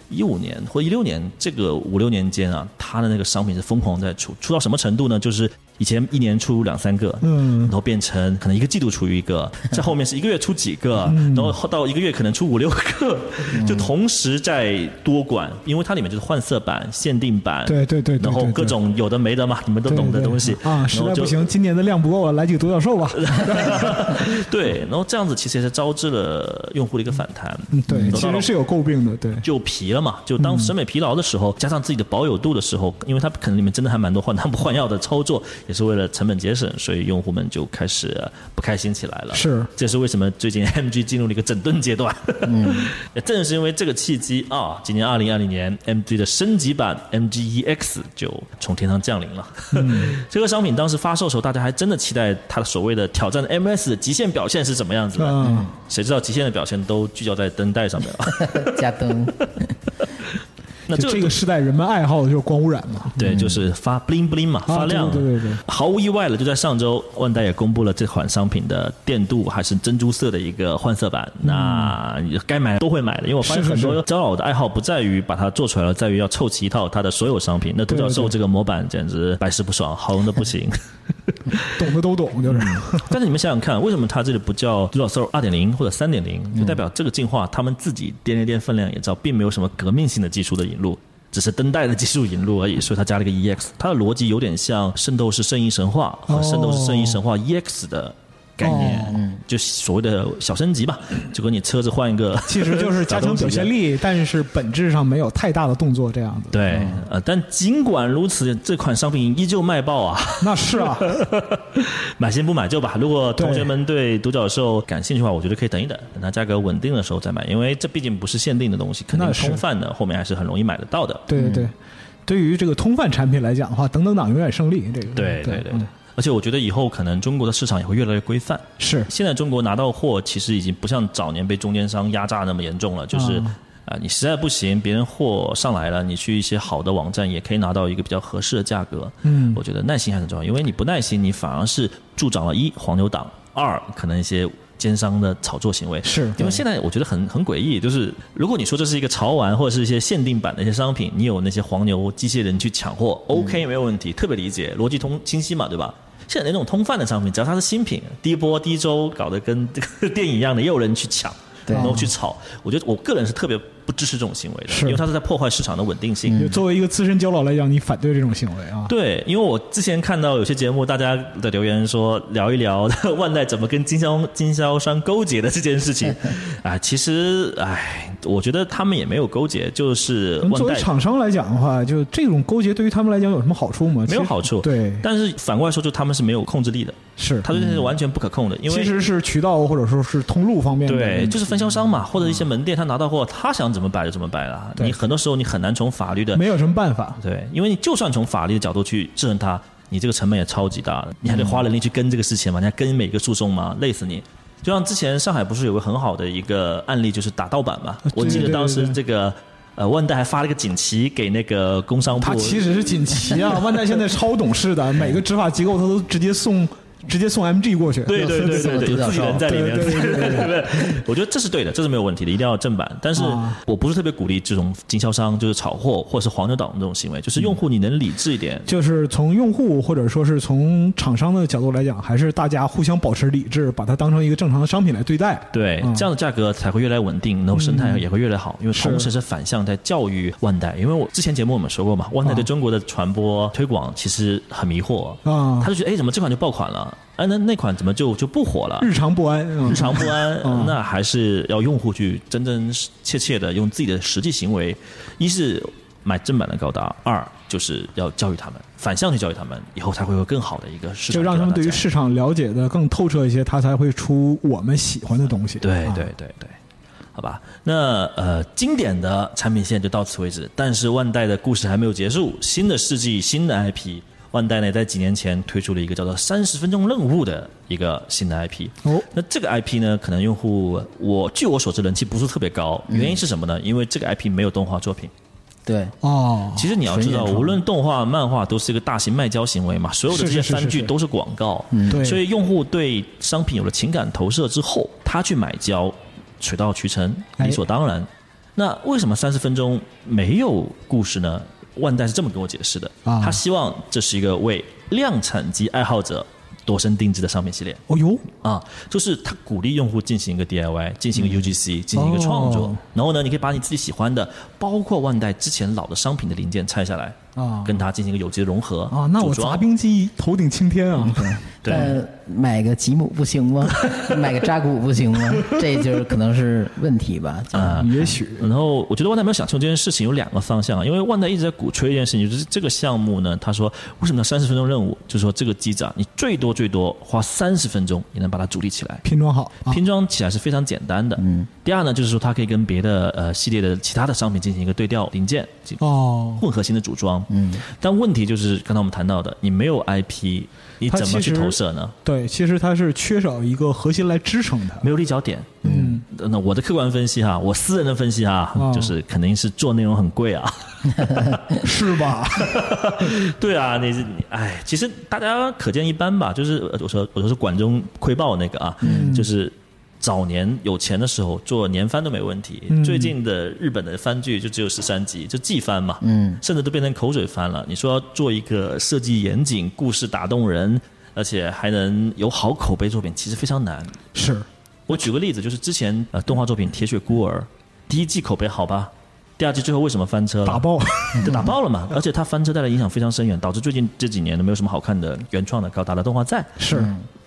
一五年或一六年这个五六年间啊，他的那个商品是疯狂在出，出到什么程度呢？就是以前一年出两三个，嗯。然后变成可能一个季度出一个，在后面是一个月出几个，然后到一个月可能出五六个，就同时在多管，因为它里面就是换色版、限定版，对对对对对然后各种有的没的嘛，你们都懂的东西啊，实在不行，今年的量不够了，来几个独角兽吧。对，然后这样子其实也是招致了用户的一个反弹。嗯，对，其实是有诟病的，对，就疲了嘛，就当审美疲劳的时候，加上自己的保有度的时候，因为它可能里面真的还蛮多换汤不换药的操作，也是为了成本节省，所以用户们就开始呃不开心起来了。是这是为什么最近 MG 进入了一个整顿阶段。嗯，也正是因为这个契机啊，今年二零二零年 MG 的升级版 MG EX 就从天上降临了。这个商品当时发售的时候，大家还真的期待它的所谓的挑战 MS 的极限表现是怎么样子的。嗯谁知道极限的表现都聚焦在灯带上面了。加灯，那这个这个时代人们爱好的就是光污染嘛。对，就是发 bling bling 嘛，啊发亮。对对对毫无意外了，就在上周，万代也公布了这款商品的电镀还是珍珠色的一个换色版。那该买的都会买的，因为我发现很多是招老的爱好不在于把它做出来了，在于要凑齐一套它的所有商品。那独角兽这个模板简直百试不爽，好用的不行。懂的都懂，就是。但是你们想想看，为什么它这里不叫独角兽二点零或者三点零？就代表这个进化，他们自己掂了掂分量，也知道并没有什么革命性的技术的引入，只是灯带的技术引入而已。所以它加了个 EX，它的逻辑有点像《圣斗士圣衣神话》和《圣斗士圣衣神话 EX》的概念，就所谓的小升级吧，就跟你车子换一个，其实就是加强表现。力，但是本质上没有太大的动作这样子。对，呃，但尽管如此，这款商品依旧卖爆啊！那是啊，买先不买就吧。如果同学们对独角兽感兴趣的话，我觉得可以等一等，等它价格稳定的时候再买，因为这毕竟不是限定的东西，肯定是通贩的后面还是很容易买得到的。对对对。对于这个通贩产品来讲的话，等等党永远胜利。这个对对对对嗯，而且我觉得以后可能中国的市场也会越来越规范。是现在中国拿到货其实已经不像早年被中间商压榨那么严重了，就是啊啊、你实在不行，别人货上来了，你去一些好的网站也可以拿到一个比较合适的价格。嗯我觉得耐心还是很重要，因为你不耐心，你反而是助长了一黄牛党，二可能一些奸商的炒作行为。是因为现在我觉得很很诡异，就是如果你说这是一个潮玩或者是一些限定版的一些商品，你有那些黄牛机械人去抢货，OK 没有问题，特别理解，逻辑通清晰嘛，对吧？现在那种通贩的商品，只要它是新品，第一波第一周搞得跟这个 电影一样的，也有人去抢，对然后去炒。我觉得我个人是特别不支持这种行为的，因为它是在破坏市场的稳定性。就作为一个资深交老来讲，你反对这种行为啊？对，因为我之前看到有些节目，大家的留言说聊一聊万代怎么跟经销经销商勾结的这件事情，啊，其实唉，我觉得他们也没有勾结，就是嗯作为万代厂商来讲的话，就这种勾结对于他们来讲有什么好处吗？没有好处，对，但是反过来说，就他们是没有控制力的，是他这是完全不可控的，因为其实是渠道或者说是通路方面的对，就是分销商嘛，或者一些门店，他拿到货，他想怎么摆就怎么摆了。你很多时候你很难从法律的没有什么办法。对，因为你就算从法律的角度去制衡它，你这个成本也超级大的，你还得花人力去跟这个事情嘛，你还跟每个诉讼嘛，累死你。就像之前上海不是有个很好的一个案例，就是打盗版嘛，我记得当时对对这个呃万代还发了一个锦旗给那个工商部它，其实是锦旗啊，万代现在超懂事的，每个执法机构他都直接送直接送 MG 过去。对对对对对，有 自己人在里面，对对对 对？我觉得这是对的，这是没有问题的，一定要正版。但是啊我不是特别鼓励这种经销商就是炒货或者是黄牛党这种行为，就是用户你能理智一点。就是从用户或者说是从厂商的角度来讲，还是大家互相保持理智，把它当成一个正常的商品来对待。对，嗯这样的价格才会越来越稳定，然后生态也会越来越好。因为同时是反向在教育万代，因为我之前节目我们说过嘛，万代对啊中国的传播推广其实很迷惑，啊他就觉得哎，怎么这款就爆款了？哎，那那款怎么就就不火了？日常不安，嗯日常不安 嗯，那还是要用户去真真切切的用自己的实际行为，一是买正版的高达，二就是要教育他们，反向去教育他们，以后才会有更好的一个市场。就让他们对于市场了解的更透彻一些，他才会出我们喜欢的东西。对啊对对对，好吧。那呃，经典的产品线就到此为止，但是万代的故事还没有结束，新的世纪，新的 IP。万代呢，在几年前推出了一个叫做“三十分钟任务”的一个新的 IP。哦，那这个 IP 呢，可能用户我据我所知人气不是特别高，原因是什么呢？因为这个 IP 没有动画作品。对，哦，其实你要知道，无论动画、漫画都是一个大型卖焦行为嘛，所有的这些番剧都是广告，对。所以用户对商品有了情感投射之后，他去买胶，水到渠成，哎理所当然。那为什么三十分钟没有故事呢？万代是这么跟我解释的，啊。他希望这是一个为量产机爱好者度身定制的商品系列。哦哟，啊，就是他鼓励用户进行一个 DIY，进行一个 UGC，、进行一个创作。哦。然后呢，你可以把你自己喜欢的，包括万代之前老的商品的零件拆下来，啊跟它进行一个有机的融合啊，那我砸冰机头顶青天啊！对但 买个吉姆不行吗？买个扎古不行吗？这就是可能是问题吧。就啊、也许然后我觉得万代没有想清楚这件事情有两个方向啊，因为万代一直在鼓吹一件事情，就是这个项目呢，他说为什么要三十分钟任务？就是说这个机子啊，你最多最多花三十分钟，你能把它组立起来。拼装好啊，拼装起来是非常简单的。嗯。第二呢，就是说它可以跟别的呃系列的其他的商品进行一个对调零件，哦，混合型的组装。嗯。但问题就是刚才我们谈到的，你没有 IP，你怎么去投射呢？对，其实它是缺少一个核心来支撑它。没有立脚点。嗯，那我的客观分析哈，我私人的分析哈，哦就是肯定是做内容很贵啊。是吧？对啊，你你哎，其实大家可见一斑吧，就是呃我说我说是管中窥豹那个啊，嗯就是早年有钱的时候做年番都没问题，嗯最近的日本的番剧就只有十三集，就季番嘛，嗯，甚至都变成口水番了。你说要做一个设计严谨、故事打动人，而且还能有好口碑作品，其实非常难。是，我举个例子，就是之前呃动画作品《铁血孤儿》，第一季口碑好吧，第二季最后为什么翻车了？打爆。就打爆了嘛！而且它翻车带来影响非常深远，导致最近这几年都没有什么好看的原创的高达的动画在。是，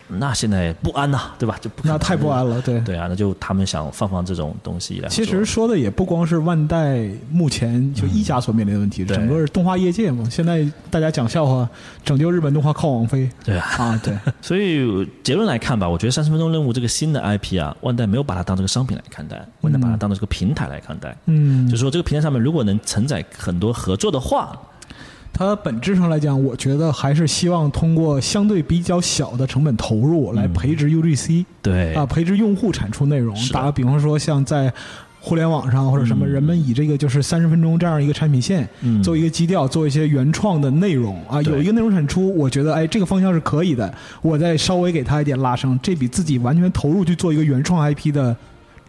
那现在不安呐、对吧？就不那太不安了，对。对啊，那就他们想放放这种东西来。其实说的也不光是万代目前就一家所面临的问题，对整个动画业界嘛。现在大家讲笑话，拯救日本动画靠王菲对啊，啊，对，所以结论来看吧，我觉得三十分钟任务这个新的 IP 啊，万代没有把它当这个商品来看待，万代把它当做这个平台来看待。嗯，就是说，这个平台上面如果能承载很多合作的话，它本质上来讲，我觉得还是希望通过相对比较小的成本投入来培植 UGC、对。啊，培植用户产出内容。打个比方说，像在互联网上或者什么，嗯。人们以这个就是三十分钟这样一个产品线嗯。做一个基调，做一些原创的内容啊，有一个内容产出，我觉得哎这个方向是可以的，我再稍微给他一点拉升，这比自己完全投入去做一个原创 IP 的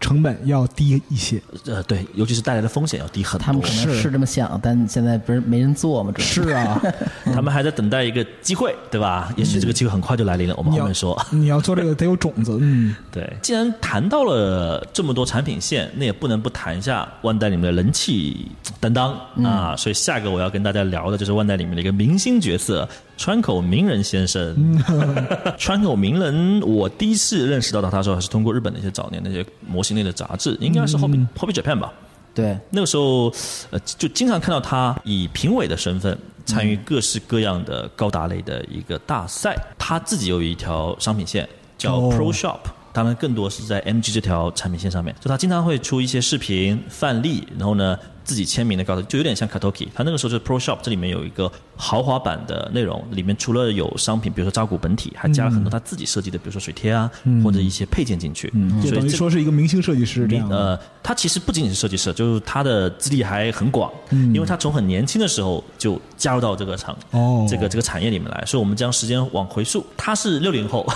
成本要低一些。呃，对，尤其是带来的风险要低很多。他们可能是是这么想，但现在不是没人做吗？这是啊，他们还在等待一个机会，对吧？也许这个机会很快就来临了，我们后面说。你要做这个得有种子，嗯，对，既然谈到了这么多产品线，那也不能不谈一下万代里面的人气担当、啊。所以下一个我要跟大家聊的就是万代里面的一个明星角色川口名人先生。川口名人，我第一次认识到他的时候，还是通过日本的一些早年那些模型类的杂志，应该是 Hobby、Hobby Japan 吧。对，那个时候，呃，就经常看到他以评委的身份参与各式各样的高达类的一个大赛。他自己有一条商品线叫哦 Pro Shop。当然，更多是在 MG 这条产品线上面，就他经常会出一些视频范例，然后呢自己签名的高达，就有点像 Katoki。他那个时候就是 Pro Shop，这里面有一个豪华版的内容，里面除了有商品，比如说扎古本体，还加了很多他自己设计的，比如说水贴啊，或者一些配件进去。就等于所以这说是一个明星设计师这样的。呃，他其实不仅仅是设计师，就是他的资历还很广，嗯。因为他从很年轻的时候就加入到这个厂、哦。这个这个产业里面来，所以我们将时间往回溯，他是六零后，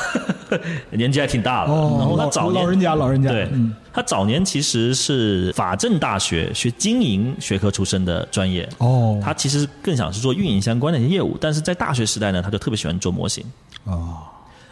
年纪还挺大的，哦然后他早年老人家老人家对，嗯。他早年其实是法政大学学经营学科出身的专业，哦，他其实更想是做运营相关的一些业务，但是在大学时代呢，他就特别喜欢做模型。哦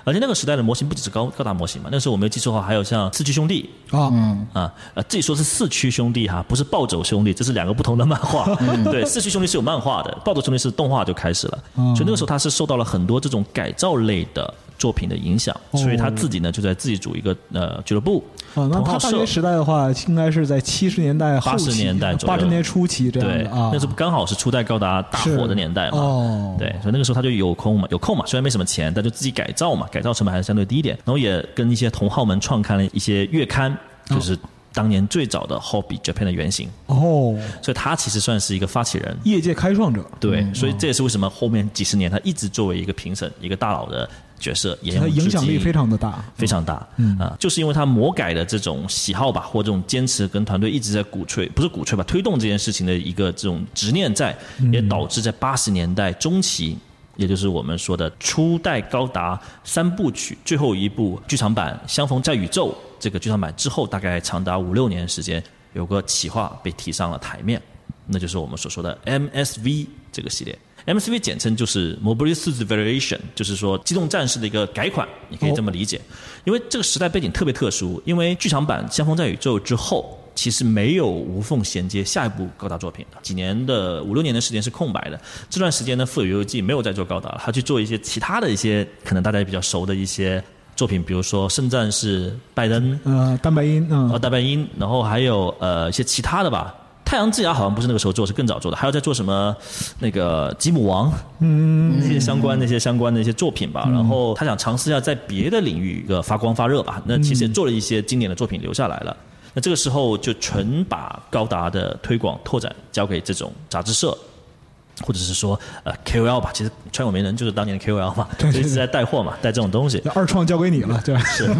而且那个时代的模型不只是高高达模型嘛，那个时候我没有记错的话，还有像四驱兄弟，啊，啊，呃，自己说是四驱兄弟哈，不是暴走兄弟，这是两个不同的漫画。对，四驱兄弟是有漫画的，暴走兄弟是动画就开始了。所以那个时候他是受到了很多这种改造类的作品的影响，所以他自己呢就在自己组一个呃俱乐部，啊，那他大学。时代的话，应该是在七十年代后80期、年代八十年初期这样对，的啊。那时候刚好是初代高达大火的年代嘛。哦对，所以那个时候他就有空嘛，有空嘛，虽然没什么钱，但就自己改造嘛，改造成本还是相对低一点。然后也跟一些同好们创刊了一些月刊，就是当年最早的 Hobby Japan 的原型。哦，所以他其实算是一个发起人。业界开创者，对，所以这也是为什么后面几十年他一直作为一个评审、一个大佬的角色，也影响力非常的大。非常大。嗯啊，就是因为他魔改的这种喜好吧，或这种坚持跟团队一直在鼓吹，不是鼓吹吧，推动这件事情的一个这种执念在，也导致在八十年代中期。也就是我们说的初代高达三部曲最后一部剧场版《相逢在宇宙》这个剧场版之后，大概长达五六年时间，有个企划被提上了台面，那就是我们所说的 MSV 这个系列。MSV 简称就是 Mobile Suit Variation，就是说机动战士的一个改款，你可以这么理解。因为这个时代背景特别特殊，因为剧场版《相逢在宇宙》之后，其实没有无缝衔接下一部高达作品，几年的五六年的时间是空白的。这段时间呢，富有游记没有再做高达了，他去做一些其他的一些可能大家也比较熟的一些作品，比如说《圣战是拜登》呃，蛋白鹰，嗯呃，，大白鹰，然后还有呃一些其他的吧。太阳之牙好像不是那个时候做，是更早做的。还有在做什么那个吉姆王，嗯，那些相关那些相关的一些作品吧。然后他想尝试一下在别的领域一个发光发热吧。那其实也做了一些经典的作品留下来了。那这个时候就纯把高达的推广拓展交给这种杂志社。或者是说呃 KOL 吧，其实川口名人就是当年的 KOL 嘛，就一直在带货嘛，带这种东西。二创交给你了，对吧？是，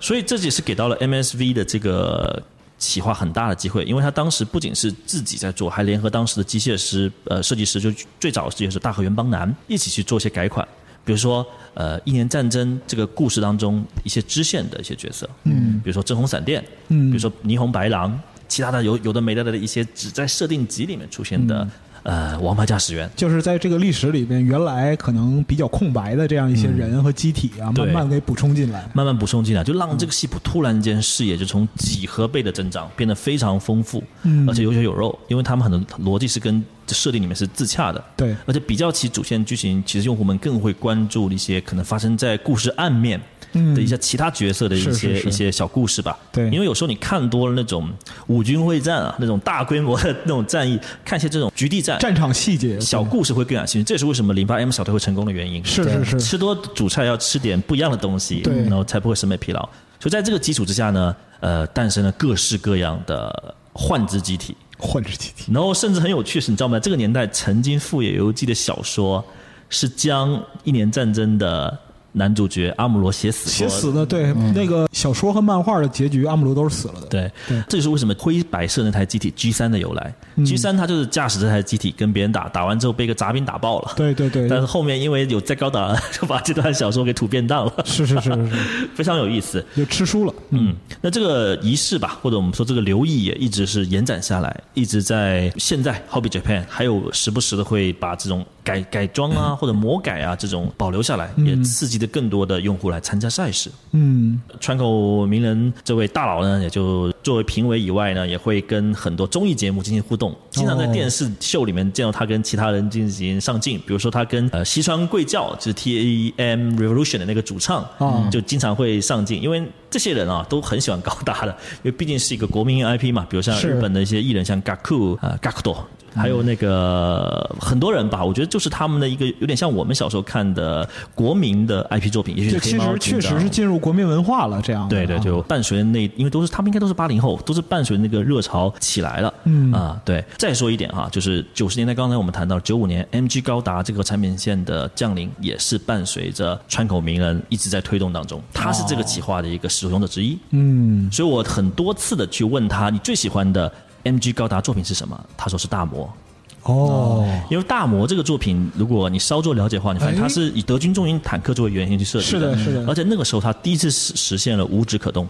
所以这也是给到了 MSV 的这个企划很大的机会，因为他当时不仅是自己在做，还联合当时的机械师、呃设计师，就最早的设计师大和原邦男一起去做一些改款，比如说呃一年战争这个故事当中一些支线的一些角色，嗯，比如说真红闪电，嗯。比如说霓虹白狼，其他的有有的没的的一些只在设定集里面出现的、呃王牌驾驶员，就是在这个历史里边，原来可能比较空白的这样一些人和机体啊，对。慢慢给补充进来。慢慢补充进来，就让这个戏谱突然间视野就从几何倍的增长，变得非常丰富，嗯。而且有血有肉，因为他们很多逻辑是跟设定里面是自洽的。对。而且比较起主线剧情，其实用户们更会关注一些可能发生在故事暗面嗯的一些其他角色的一些一些小故事吧。对因为有时候你看多了那种五军会战啊，那种大规模的那种战役，看一些这种局地战。战场细节，小故事会更感兴趣，这也是为什么零八 M 小队会成功的原因。是是是吃多主菜要吃点不一样的东西，对然后才不会审美疲劳。所以在这个基础之下呢，呃，诞生了各式各样的幻之机体。幻之机体。然后甚至很有趣是，你知道吗？这个年代曾经富野由纪的小说是将一年战争的男主角阿姆罗写死过写死的，对、那个小说和漫画的结局，阿姆罗都是死了的。对，对这就是为什么灰白色那台机体 G 三的由来。G 三它就是驾驶这台机体跟别人打，打完之后被一个杂兵打爆了。对对对，但是后面因为有再高达，就把这段小说给土变当了，是是是是是，非常有意思。就吃书了。嗯，那这个仪式吧，或者我们说这个留意也一直是延展下来，一直在现在 Hobby Japan 还有时不时的会把这种改改装啊或者魔改啊这种保留下来，也刺激的更多的用户来参加赛事。嗯，川口鸣人这位大佬呢，也就作为评委以外呢，也会跟很多综艺节目进行互动，经常在电视秀里面见到他跟其他人进行上镜，比如说他跟呃西川贵教就是 T A M Revolution 的那个主唱，嗯就经常会上镜，因为这些人啊都很喜欢高达的，因为毕竟是一个国民 IP 嘛，比如像日本的一些艺人，像 Gaku 啊、Gakudo。还有那个很多人吧，我觉得就是他们的一个有点像我们小时候看的国民的 IP 作品，也许这其实确实是进入国民文化了，这样的对对，啊就伴随那，因为都是他们应该都是八零后，都是伴随那个热潮起来了。嗯啊，对。再说一点哈，就是九十年代，刚才我们谈到九五年 MG 高达这个产品线的降临，也是伴随着川口名人一直在推动当中，他是这个企划的一个始作俑者之一。嗯，所以我很多次的去问他，你最喜欢的 MG 高达作品是什么？他说是大魔。哦，因为大魔这个作品，如果你稍作了解的话，你发现哎它是以德军重型坦克作为原型去设计的是的是的而且那个时候它第一次实实现了无指可动，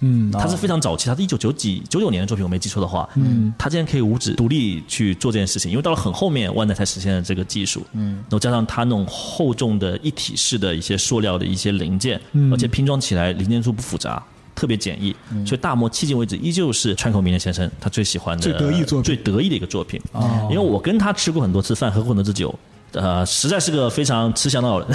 嗯，它是非常早期，他是一九九几九九年的作品，我没记错的话，嗯，他竟然可以五指独立去做这件事情，因为到了很后面，万代才实现了这个技术，嗯，然后加上他那种厚重的一体式的一些塑料的一些零件，嗯。而且拼装起来零件数不复杂。特别简易，所以大魔迄今为止依旧是川口明人先生他最喜欢的、最得意作品。最得意的一个作品。因为我跟他吃过很多次饭，喝过很多次酒，呃，实在是个非常吃香的老人。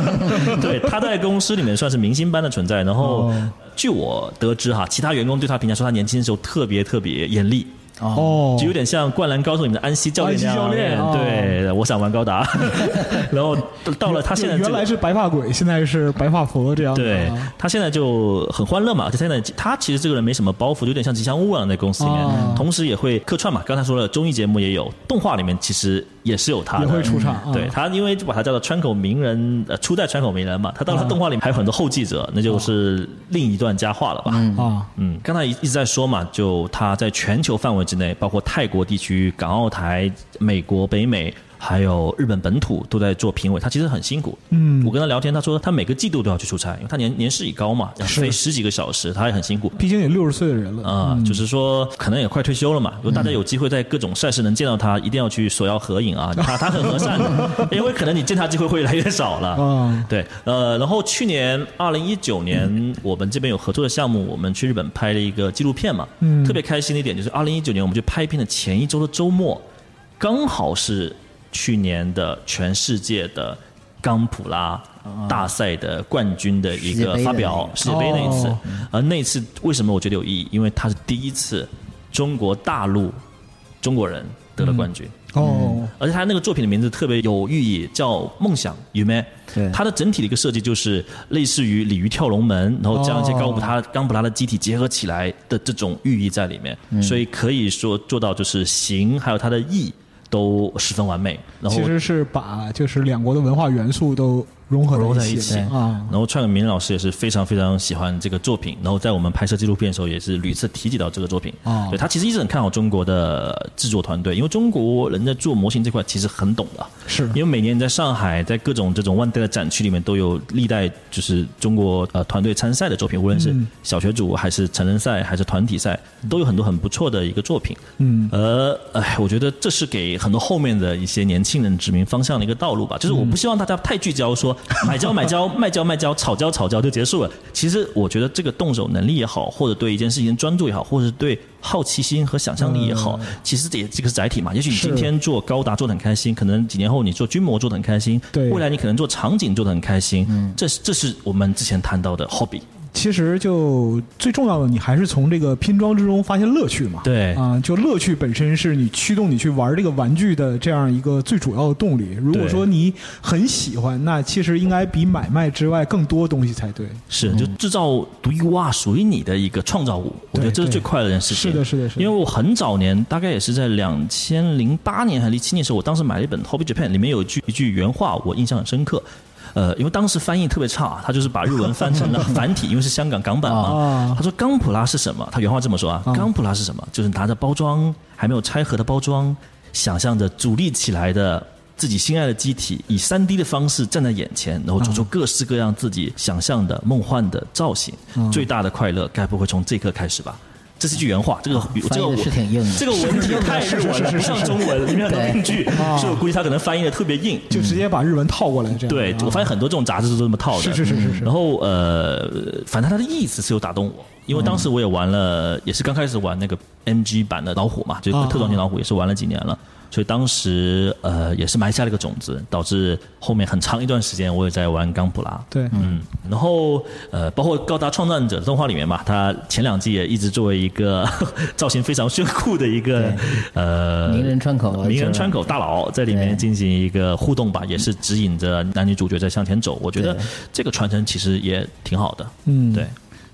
对，他在公司里面算是明星般的存在。然后，哦据我得知哈，其他员工对他评价说，他年轻的时候特别特别严厉。哦，就有点像《灌篮高手》里面的安西教练教练哦。对，我想玩高达。然后到了他现在这个原来是白发鬼，现在是白发佛这样对啊他现在就很欢乐嘛，而且现在他其实这个人没什么包袱，有点像吉祥物啊，在公司里面，哦。同时也会客串嘛。刚才说了，综艺节目也有，动画里面其实也是有他的，也会出场啊对他，因为就把他叫做川口名人，呃，初代川口名人嘛。他到了啊动画里面还有很多后继者，那就是另一段佳话了吧。啊，嗯，刚才一直在说嘛，就他在全球范围之内，包括泰国地区、港澳台、美国、北美。还有日本本土都在做评委，他其实很辛苦。嗯我跟他聊天，他说他每个季度都要去出差，因为他年年事已高嘛，要飞十几个小时，他也很辛苦。毕竟也六十岁的人了啊、就是说可能也快退休了嘛。如果大家有机会在各种赛事能见到他，一定要去索要合影啊！他他很和善的，因为可能你见他机会会越来越少了。嗯，对，呃，然后去年二零一九年，我们这边有合作的项目，我们去日本拍了一个纪录片嘛。嗯特别开心的一点就是，二零一九年我们去拍片的前一周的周末，刚好是去年的全世界的冈普拉大赛的冠军的一个发表，世界杯那一次。哦。而那一次为什么我觉得有意义？因为它是第一次中国大陆中国人得了冠军。哦，而且他那个作品的名字特别有寓意，叫《梦想 u m 对。它的整体的一个设计就是类似于鲤鱼跳龙门，然后将一些高普拉、冈普拉的机体结合起来的这种寓意在里面，所以可以说做到就是形还有它的意。都十分完美。然后其实是把就是两国的文化元素都融合融合在一一起啊。然后蔡永明老师也是非常非常喜欢这个作品，然后在我们拍摄纪录片的时候也是屡次提及到这个作品。啊对他其实一直很看好中国的制作团队，因为中国人在做模型这块其实很懂的。是因为每年在上海，在各种这种万代的展区里面都有历代就是中国呃团队参赛的作品，无论是嗯小学组还是成人赛还是团体赛，都有很多很不错的一个作品。嗯而，哎，我觉得这是给很多后面的一些年轻人指明方向的一个道路吧。就是我不希望大家太聚焦说买胶买胶卖胶卖胶炒胶炒胶就结束了。其实我觉得这个动手能力也好，或者对一件事情专注也好，或者是对好奇心和想象力也好，其实这也这个是载体嘛。也许你今天做高达做的很开心，可能几年后你做军模做的很开心，对未来你可能做场景做的很开心。这是这是我们之前谈到的 hobby。其实就最重要的，你还是从这个拼装之中发现乐趣嘛。对啊、就乐趣本身是你驱动你去玩这个玩具的这样一个最主要的动力。如果说你很喜欢，那其实应该比买卖之外更多东西才对。是，就制造独一无二属于你的一个创造物，我觉得这是最快乐的事情。是的是的是的因为我很早年，大概也是在两千零八年还是零七年的时候，我当时买了一本《Hobby Japan》，里面有一句一句原话，我印象很深刻。呃，因为当时翻译特别差，他就是把日文翻成了 繁体，因为是香港港版嘛。啊他说钢普拉是什么？他原话这么说啊，啊钢普拉是什么？就是拿着包装还没有拆盒的包装，想象着组立起来的自己心爱的机体，以三 D 的方式站在眼前，然后做出各式各样自己想象的梦幻的造型。嗯最大的快乐，该不会从这一刻开始吧？这是句原话，这个这个是挺硬的这个文体太日文了，不像中文，里面很多病句，啊所以我估计他可能翻译的特别硬。就直接把日文套过来，这样。对，啊我发现很多这种杂志都是这么套的。是是是是是然后呃，反正他的意思是有打动我，因为当时我也玩了，也是刚开始玩那个 MG 版的老虎嘛，就特种型老虎，也是玩了几年了。所以当时呃也是埋下了一个种子，导致后面很长一段时间我也在玩钢普拉。对，嗯，然后呃，包括高达创造者的动画里面嘛，它前两季也一直作为一个 造型非常炫酷的一个呃名人川口啊名人就是川口大佬在里面进行一个互动吧，也是指引着男女主角在向前走。我觉得这个传承其实也挺好的。嗯，对，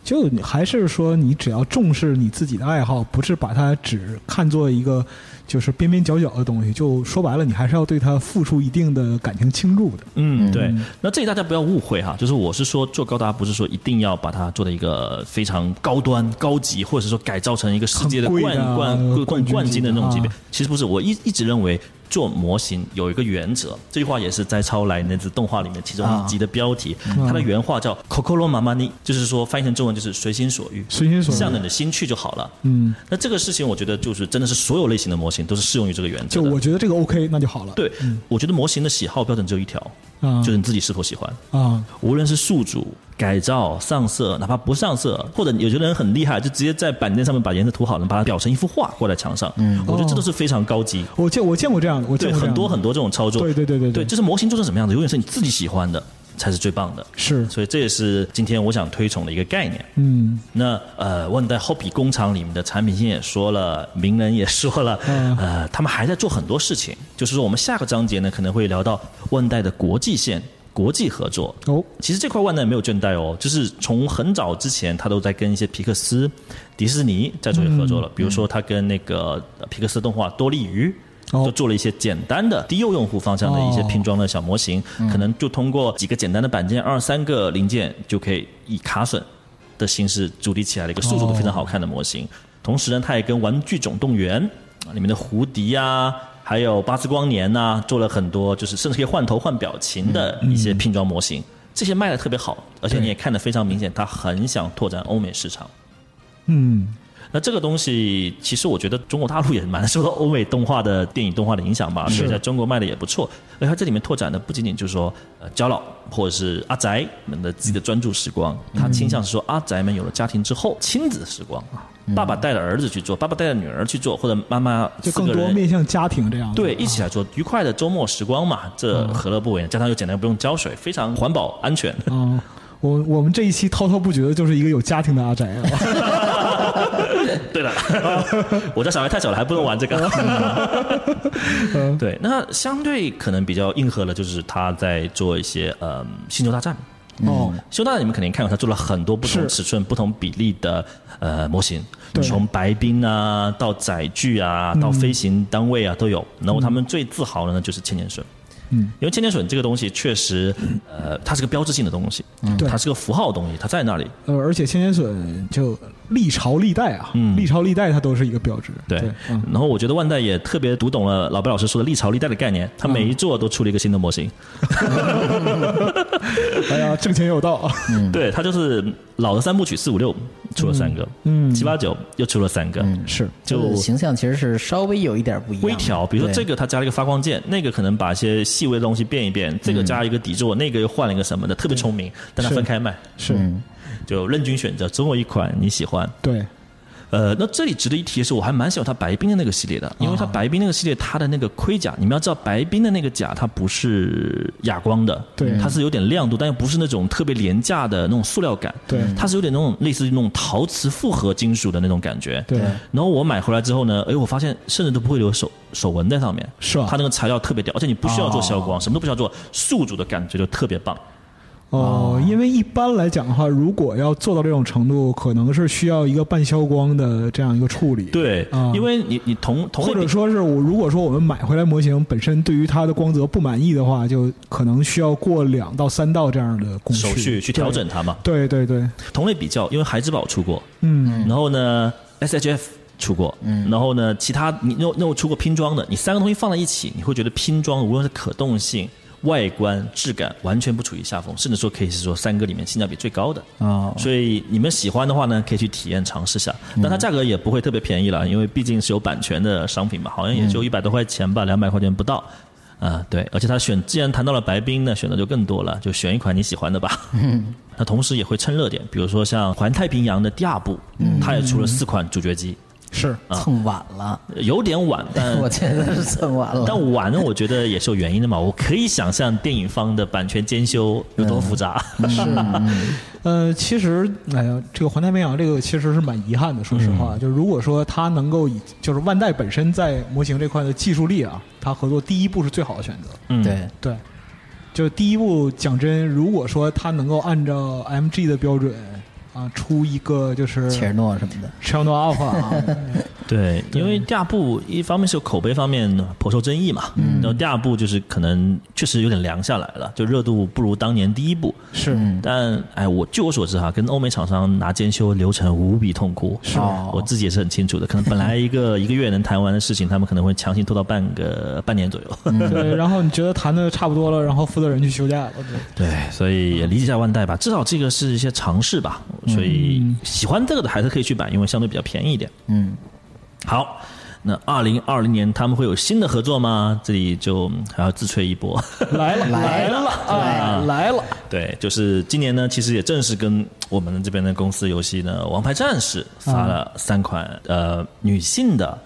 就你还是说，你只要重视你自己的爱好，不是把它只看作一个就是边边角角的东西。就说白了，你还是要对它付出一定的感情倾注的。嗯，对。那这里大家不要误会哈，就是我是说做高达不是说一定要把它做的一个非常高端、高级，或者是说改造成一个世界的冠冠冠冠军冠军的那种级别啊。其实不是，我一一直认为。做模型有一个原则，这句话也是在《超来那只动画里面其中一集的标题，它的原话叫 “kokoro mamani”，就是说翻译成中文就是随心所欲，随心所欲向着你的心去就好了。嗯，那这个事情，我觉得就是真的是所有类型的模型都是适用于这个原则。就我觉得这个 OK，那就好了。对，我觉得模型的喜好标准只有一条，啊就是你自己是否喜欢。啊，无论是宿主、改造、上色，哪怕不上色，或者有些人很厉害，就直接在板件上面把颜色涂好了，把它裱成一幅画挂在墙上。嗯，我觉得这都是非常高级。我见我见过这样的，我见对，很多很多这种操作。对对对对对，对就是模型做成什么样子，永远是你自己喜欢的才是最棒的。是所以这也是今天我想推崇的一个概念。嗯那呃，万代 Hobby 工厂里面的产品线也说了，名人也说了，嗯呃，他们还在做很多事情。就是说，我们下个章节呢，可能会聊到万代的国际线、国际合作。哦其实这块万代没有倦怠哦，就是从很早之前，他都在跟一些皮克斯、迪士尼在做合作了。比如说，他跟那个呃皮克斯动画多利鱼。哦就做了一些简单的低幼用户方向的一些哦拼装的小模型，可能就通过几个简单的板件，二三个零件就可以以卡榫的形式组立起来的一个速度都非常好看的模型。同时呢，他也跟《玩具总动员》啊里面的胡迪啊，还有巴斯光年呐、做了很多就是甚至可以换头换表情的一些拼装模型。这些卖的特别好，而且你也看得非常明显，他很想拓展欧美市场。嗯那这个东西，其实我觉得中国大陆也蛮受到欧美动画的电影动画的影响吧，所以在中国卖的也不错。而它这里面拓展的不仅仅就是说，呃，焦老或者是阿宅们的自己的专注时光，他倾向是说阿宅们有了家庭之后亲子时光，爸爸带着儿子去做，爸爸带着女儿去做，或者妈妈就更多面向家庭这样。对，一起来做愉快的周末时光嘛，这何乐不为呢？加上又简单不用浇水，非常环保安全。嗯，我我们这一期滔滔不绝的就是一个有家庭的阿宅啊。对了，我家小孩太小了，还不能玩这个。对，那相对可能比较硬核的，就是他在做一些呃《星球大战》哦，修大你们肯定看过，他做了很多不同尺寸、不同比例的呃模型，对。从白冰啊到载具啊到飞行单位啊都有。然后他们最自豪的呢就是千年隼。嗯，因为千年隼这个东西确实，呃，它是个标志性的东西，对。它是个符号的东西，它在那里。呃，而且千年隼就历朝历代啊，嗯。历朝历代它都是一个标志。对，嗯，然后我觉得万代也特别读懂了老白老师说的历朝历代的概念，它每一座都出了一个新的模型。哎呀，挣钱有道。嗯。对，他就是老的三部曲四五六出了三个，嗯。七八九又出了三个，嗯。是。就这个形象其实是稍微有一点不一样，微调，比如说这个他加了一个发光键，那个可能把一些细微的东西变一变，这个加一个底座，那个又换了一个什么的，特别聪明，但他分开卖，是，就任君选择，总有一款你喜欢。对，呃，那这里值得一提的是，我还蛮喜欢它白冰的那个系列的，因为它白冰那个系列它的那个盔甲，你们要知道白冰的那个甲它不是哑光的，对它是有点亮度，但又不是那种特别廉价的那种塑料感，对它是有点那种类似于那种陶瓷复合金属的那种感觉，对然后我买回来之后呢，哎，我发现甚至都不会留手手纹在上面，是吧它那个材料特别屌，而且你不需要做消光，什么都不需要做，宿主的感觉就特别棒。哦，因为一般来讲的话，如果要做到这种程度，可能是需要一个半消光的这样一个处理。。对，啊。因为你你同同类或者说是我如果说我们买回来模型本身对于它的光泽不满意的话，就可能需要过两到三道这样的工序手续去调整它嘛。对对对，同类比较，因为孩之宝出过，嗯，然后呢，SHF 出过，嗯。然后呢，其他你那那我出过拼装的，你三个东西放在一起，你会觉得拼装无论是可动性、外观、质感，完全不处于下风，甚至说可以是说三个里面性价比最高的。啊，所以你们喜欢的话呢，可以去体验尝试下。但它价格也不会特别便宜了，因为毕竟是有版权的商品嘛，好像也就一百多块钱吧，两百块钱不到。啊、对，而且它选，既然谈到了白冰呢，选的就更多了，就选一款你喜欢的吧。嗯，它同时也会趁热点，比如说像《环太平洋》的第二部，它也出了四款主角机，是。蹭晚了，有点晚，但 我觉得是蹭晚了。但晚呢，我觉得也是有原因的嘛。我可以想象电影方的版权兼修有多复杂。是，呃，其实，哎呀，这个环太平洋这个其实是蛮遗憾的，说实嗯。话，就如果说它能够以，就是万代本身在模型这块的技术力啊，它合作第一步是最好的选择。嗯，对，对，就第一步讲真，如果说它能够按照 MG 的标准啊，出一个就是切尔诺什么的 a n o Alpha 啊，对，因为第二部一方面是有口碑方面颇受争议嘛，然后第二部就是可能确实有点凉下来了，就热度不如当年第一部。是但哎，我据我所知哈，跟欧美厂商拿兼修流程无比痛苦，是哦我自己也是很清楚的。可能本来一个 一个月能谈完的事情，他们可能会强行拖到半个半年左右。对，然后你觉得谈的差不多了，然后负责人去休假了，对。对，所以也理解一下万代吧，至少这个是一些尝试吧。所以喜欢这个的还是可以去买，因为相对比较便宜一点。嗯，好，那二零二零年他们会有新的合作吗？这里就还要自吹一波。来了 来了，啊，来了，对，就是今年呢，其实也正式跟我们这边的公司游戏呢，《王牌战士》发了三款、呃女性的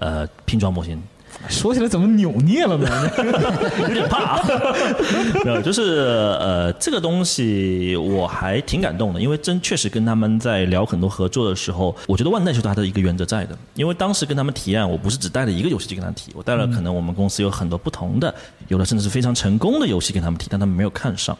呃拼装模型。说起来怎么扭捏了呢？有点怕、啊，没有，就是呃，这个东西我还挺感动的，因为真确实跟他们在聊很多合作的时候，我觉得万代是有它的一个原则在的。因为当时跟他们提案，我不是只带了一个游戏机跟他们提，我带了可能我们公司有很多不同的，有的甚至是非常成功的游戏跟他们提，但他们没有看上。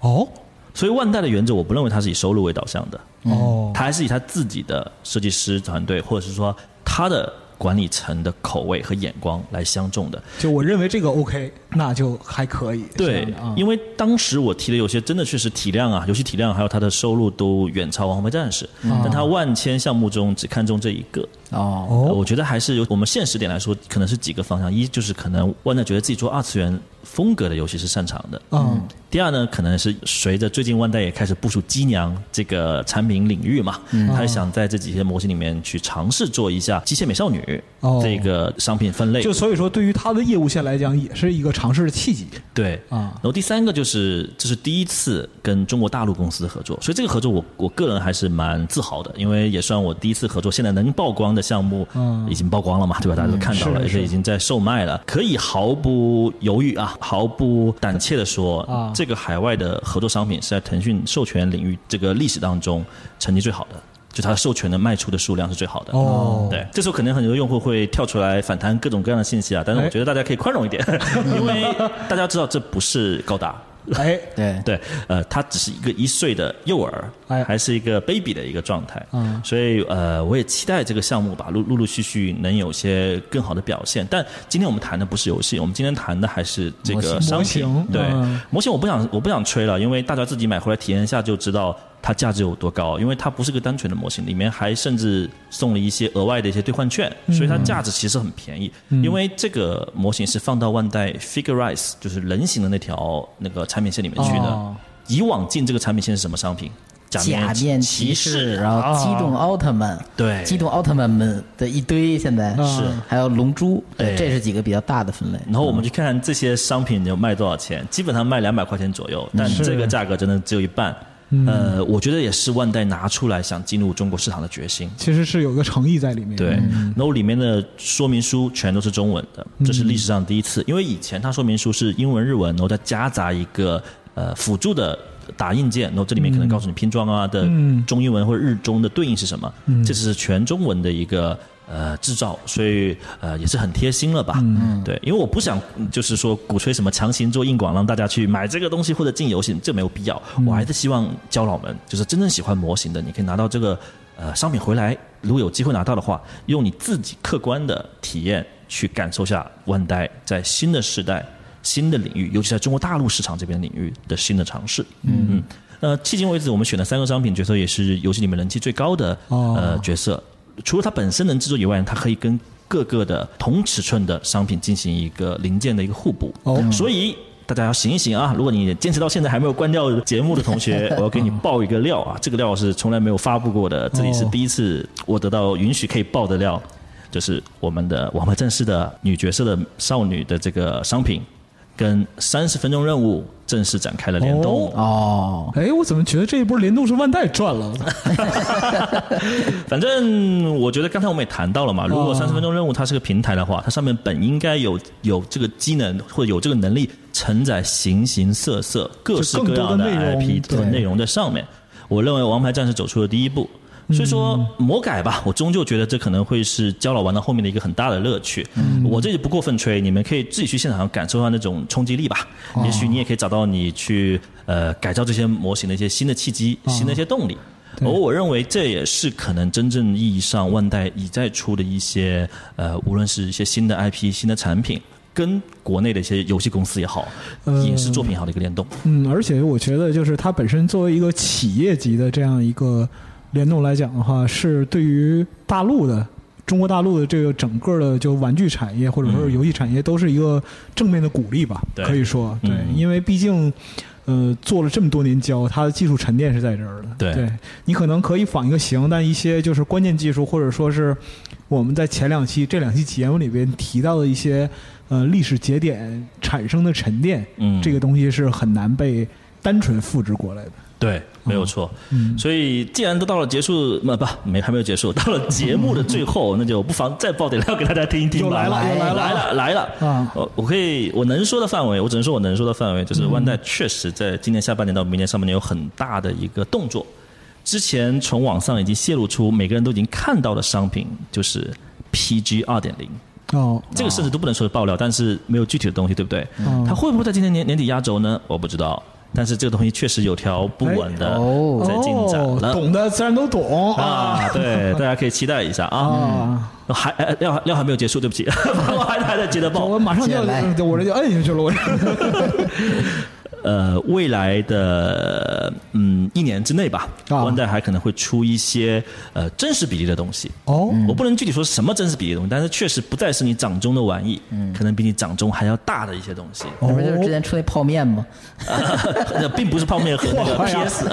哦所以万代的原则，我不认为它是以收入为导向的，哦，他还是以他自己的设计师团队，或者是说他的管理层的口味和眼光来相中的。就我认为这个 OK，那就还可以。对因为当时我提的有些真的确实体量啊，游戏体量还有它的收入都远超《王牌战士》但它万千项目中只看中这一个。哦，哦。我觉得还是有我们现实点来说，可能是几个方向：一就是可能万代觉得自己做二次元风格的游戏是擅长的；嗯。第二呢，可能是随着最近万代也开始部署机娘这个产品领域嘛，嗯。他想在这几些模型里面去尝试做一下机械美少女哦。这个商品分类。就所以说，对于他的业务线来讲，也是一个尝试的契机。对。啊。然后第三个就是这是第一次跟中国大陆公司的合作，所以这个合作我我个人还是蛮自豪的，因为也算我第一次合作，现在能曝光的项目嗯。已经曝光了嘛，对吧？大家都看到了，也是而且已经在售卖了，可以毫不犹豫啊，毫不胆怯的说，啊。这个海外的合作商品是在腾讯授权领域这个历史当中成绩最好的。就它授权的卖出的数量是最好的。哦。对，这时候可能很多用户会跳出来反弹各种各样的信息啊，但是我哎。觉得大家可以宽容一点，因为大家知道这不是高达，哎，对，对，呃，他只是一个一岁的幼儿，哎还是一个 baby 的一个状态，嗯所以呃，我也期待这个项目吧，陆陆陆续续能有些更好的表现。但今天我们谈的不是游戏，我们今天谈的还是这个商品。模对，嗯模型我不想我不想吹了，因为大家自己买回来体验一下就知道它价值有多高。因为它不是个单纯的模型，里面还甚至送了一些额外的一些兑换券，所以它价值其实很便宜。因为这个模型是放到万代 Figurize 就是人形的那条那个产品线里面去的。哦以往进这个产品线是什么商品？假面骑士，然后机动奥特曼，对机动奥特曼们的一堆，现在是还有龙珠，对，哎这是几个比较大的分类。然后我们去看看这些商品有卖多少钱，基本上卖两百块钱左右，但是这个价格真的只有一半。呃，我觉得也是万代拿出来想进入中国市场的决心。其实是有个诚意在里面。对，然后里面的说明书全都是中文的，这是历史上第一次，因为以前它说明书是英文、日文，然后再夹杂一个呃辅助的打印件，然后这里面可能告诉你拼装啊的嗯中英文或者日中的对应是什么，这是全中文的一个。呃，制造，所以呃也是很贴心了吧？嗯，对，因为我不想嗯就是说鼓吹什么强行做硬广，让大家去买这个东西或者进游戏，这没有必要。我还是希望教老们，就是真正喜欢模型的，你可以拿到这个呃商品回来，如果有机会拿到的话，用你自己客观的体验去感受下万代在新的时代、新的领域，尤其在中国大陆市场这边领域的新的尝试。嗯嗯。呃，迄今为止，我们选的三个商品角色也是游戏里面人气最高的、哦呃角色。除了它本身能制作以外，它可以跟各个的同尺寸的商品进行一个零件的一个互补。哦所以大家要醒一醒啊！如果你坚持到现在还没有关掉节目的同学，我要给你爆一个料啊！这个料是从来没有发布过的，这里是第一次我得到允许可以爆的料，就是我们的《王牌战士》的女角色的少女的这个商品，跟三十分钟任务正式展开了联动。哦，哎，我怎么觉得这一波联动是万代赚了？反正我觉得刚才我们也谈到了嘛，如果哦三十分钟任务它是个平台的话，它上面本应该有有这个机能或者有这个能力承载形形色色、各式各样的内容 IP 的内容在上面。我认为《王牌战士》走出了第一步。所以说魔改吧，我终究觉得这可能会是焦老玩到后面的一个很大的乐趣。我这里不过分吹，你们可以自己去现场感受一下那种冲击力吧。也许你也可以找到你去呃改造这些模型的一些新的契机、新的一些动力。而我认为这也是可能真正意义上万代已在出的一些呃，无论是一些新的 IP、新的产品，跟国内的一些游戏公司也好，呃影视作品也好的一个联动。嗯，而且我觉得就是它本身作为一个企业级的这样一个联动来讲的话，是对于大陆的。中国大陆的这个整个的就玩具产业或者说是游戏产业都是一个正面的鼓励吧，对可以说对，嗯因为毕竟，呃，做了这么多年胶，它的技术沉淀是在这儿的。对你可能可以仿一个形，但一些就是关键技术或者说是我们在前两期这两期节目里边提到的一些呃历史节点产生的沉淀，嗯这个东西是很难被单纯复制过来的。对，没有错。嗯所以既然都到了结束，不不没还没有结束，到了节目的最后，那就不妨再爆点料给大家听一听吧。又来了又来了来了来了啊我我可以我能说的范围，我只能说我能说的范围，就是万代确实在今年下半年到明年上半年有很大的一个动作。之前从网上已经泄露出每个人都已经看到的商品，就是 PG 二点零。哦，这个甚至都不能说是爆料，但是没有具体的东西，对不对？嗯它会不会在今年年年底压轴呢？我不知道。但是这个东西确实有条不紊的在进展哦了。懂的自然都懂啊，对，大家可以期待一下啊。嗯！还呃料料还没有结束，对不起，我还还在接着报。我马上就要来，我这就摁下去了，我。呃，未来的嗯一年之内吧，啊万代还可能会出一些呃真实比例的东西。哦，我不能具体说什么真实比例的东西，但是确实不再是你掌中的玩意，可能比你掌中还要大的一些东西。那不就是之前出那泡面吗？那并不是泡面和 那个 PS，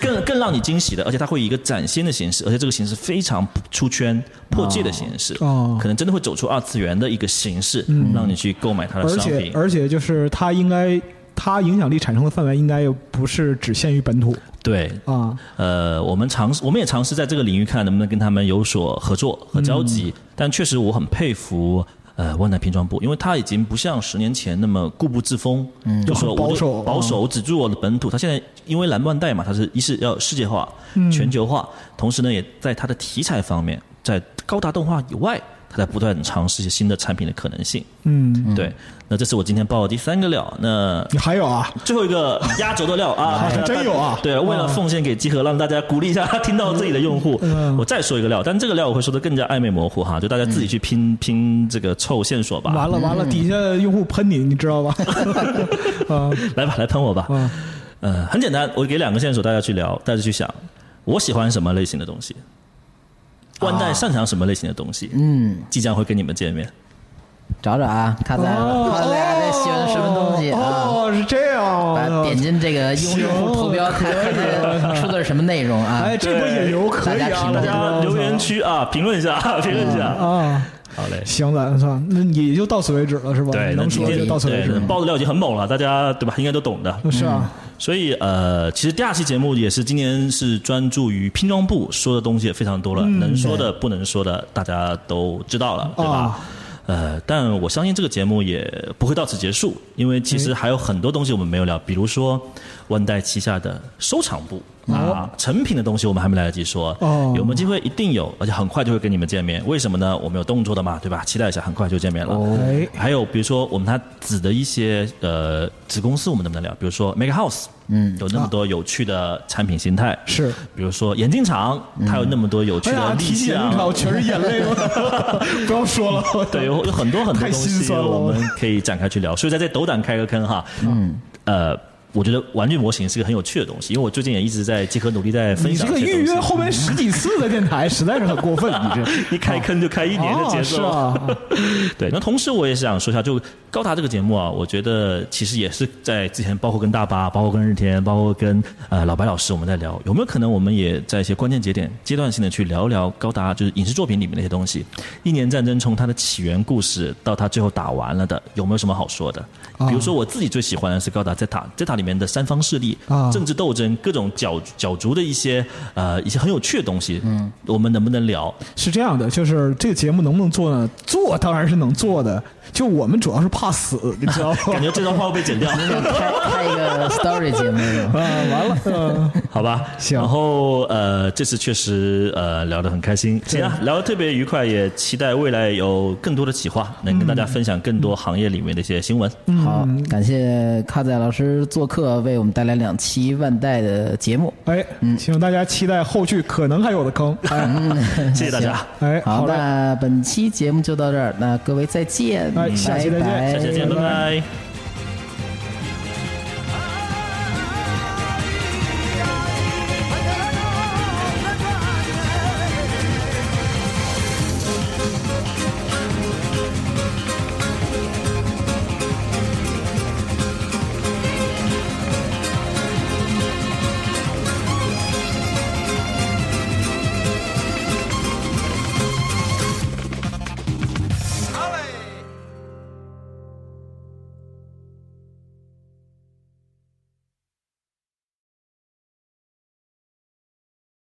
更更让你惊喜的，而且它会以一个崭新的形式，而且这个形式非常出圈、破界的形式，哦可能真的会走出二次元的一个形式，让你去购买它的而且商品。而且就是它应该，它影响力产生的范围应该又不是只限于本土对，啊。呃，我们尝试，我们也尝试在这个领域看能不能跟他们有所合作和交集。嗯但确实我很佩服。呃，万代拼装部，因为它已经不像十年前那么固步自封，嗯，就说保守保守，我只做我的本土。它现在因为蓝万代嘛，它是一是要世界化、嗯全球化，同时呢，也在它的题材方面，在高达动画以外，它在不断尝试一些新的产品的可能性。嗯，对，那这是我今天报的第三个料。那你还有啊？最后一个压轴的料啊，还真有啊对，为了奉献给集合，让大家鼓励一下听到自己的用户，嗯我再说一个料，但这个料我会说的更加暧昧模糊哈，就大家自己去拼拼这个凑线索吧。完了完了，底下用户喷你，你知道吧？啊来吧，来喷我吧。啊，呃，很简单，我给两个线索，大家去聊，大家去想，我喜欢什么类型的东西，万代擅长什么类型的东西，嗯，即将会跟你们见面。找找啊，看咱看俩这喜欢什么东西啊？哦，是这样把啊。点进这个用用户投标，看看看出的是什么内容啊？哎，这波引流可以啊！大家大家留言区啊，评论一下，评论一下。啊，好嘞。行，咱算，那也就到此为止了，是吧？对，那能说今天就到此为止对。爆的料已经很猛了，大家对吧？应该都懂的。是啊，所以呃，其实第二期节目也是今年是专注于拼装部，说的东西也非常多了，嗯能说的、不能说的，大家都知道了，对吧？啊呃，但我相信这个节目也不会到此结束，因为其实还有很多东西我们没有聊，比如说万代旗下的收藏部。啊，成品的东西我们还没来得及说，哦有没有机会？一定有，而且很快就会跟你们见面。为什么呢？我们有动作的嘛，对吧？期待一下，很快就见面了。哦，还有比如说我们它子的一些呃子公司，我们能不能聊？比如说 Make House，嗯，有那么多有趣的产品形态，是。比如说眼镜厂，它有那么多有趣的立提起眼镜厂，项我，全是眼泪了，不要说了。对，有有很多很多东西我们可以展开去聊。所以在这斗胆开个坑哈，嗯，呃。我觉得玩具模型是个很有趣的东西，因为我最近也一直在集合努力在分你这个享些东西。预约后面十几次的电台，实 在是很过分。你这一开坑就开一年的节奏，哦是啊，对，那同时我也想说一下，就高达这个节目啊，我觉得其实也是在之前，包括跟大巴，包括跟日天，包括跟呃老白老师，我们在聊，有没有可能我们也在一些关键节点、阶段性的去聊一聊高达，就是影视作品里面那些东西。一年战争从它的起源故事到它最后打完了的，有没有什么好说的？啊比如说我自己最喜欢的是高达 Zeta Zeta 里面的三方势力、啊政治斗争、各种角角逐的一些呃一些很有趣的东西，嗯，我们能不能聊？是这样的，就是这个节目能不能做呢？做当然是能做的，就我们主要是怕死，你知道吗？感觉这段话会被剪掉。开开一个 story 节目？啊，完了，嗯，好吧，行然后呃，这次确实呃聊得很开心，行啊，聊得特别愉快，也期待未来有更多的企划，能跟大家分享更多行业里面的一些新闻。好，感谢卡仔老师做客，为我们带来两期万代的节目。哎，嗯请大家期待后续可能还有的坑。哎，谢谢大家，哎，好，嘞，那本期节目就到这儿，那各位再见，哎下期再见。拜拜。下期见，拜拜拜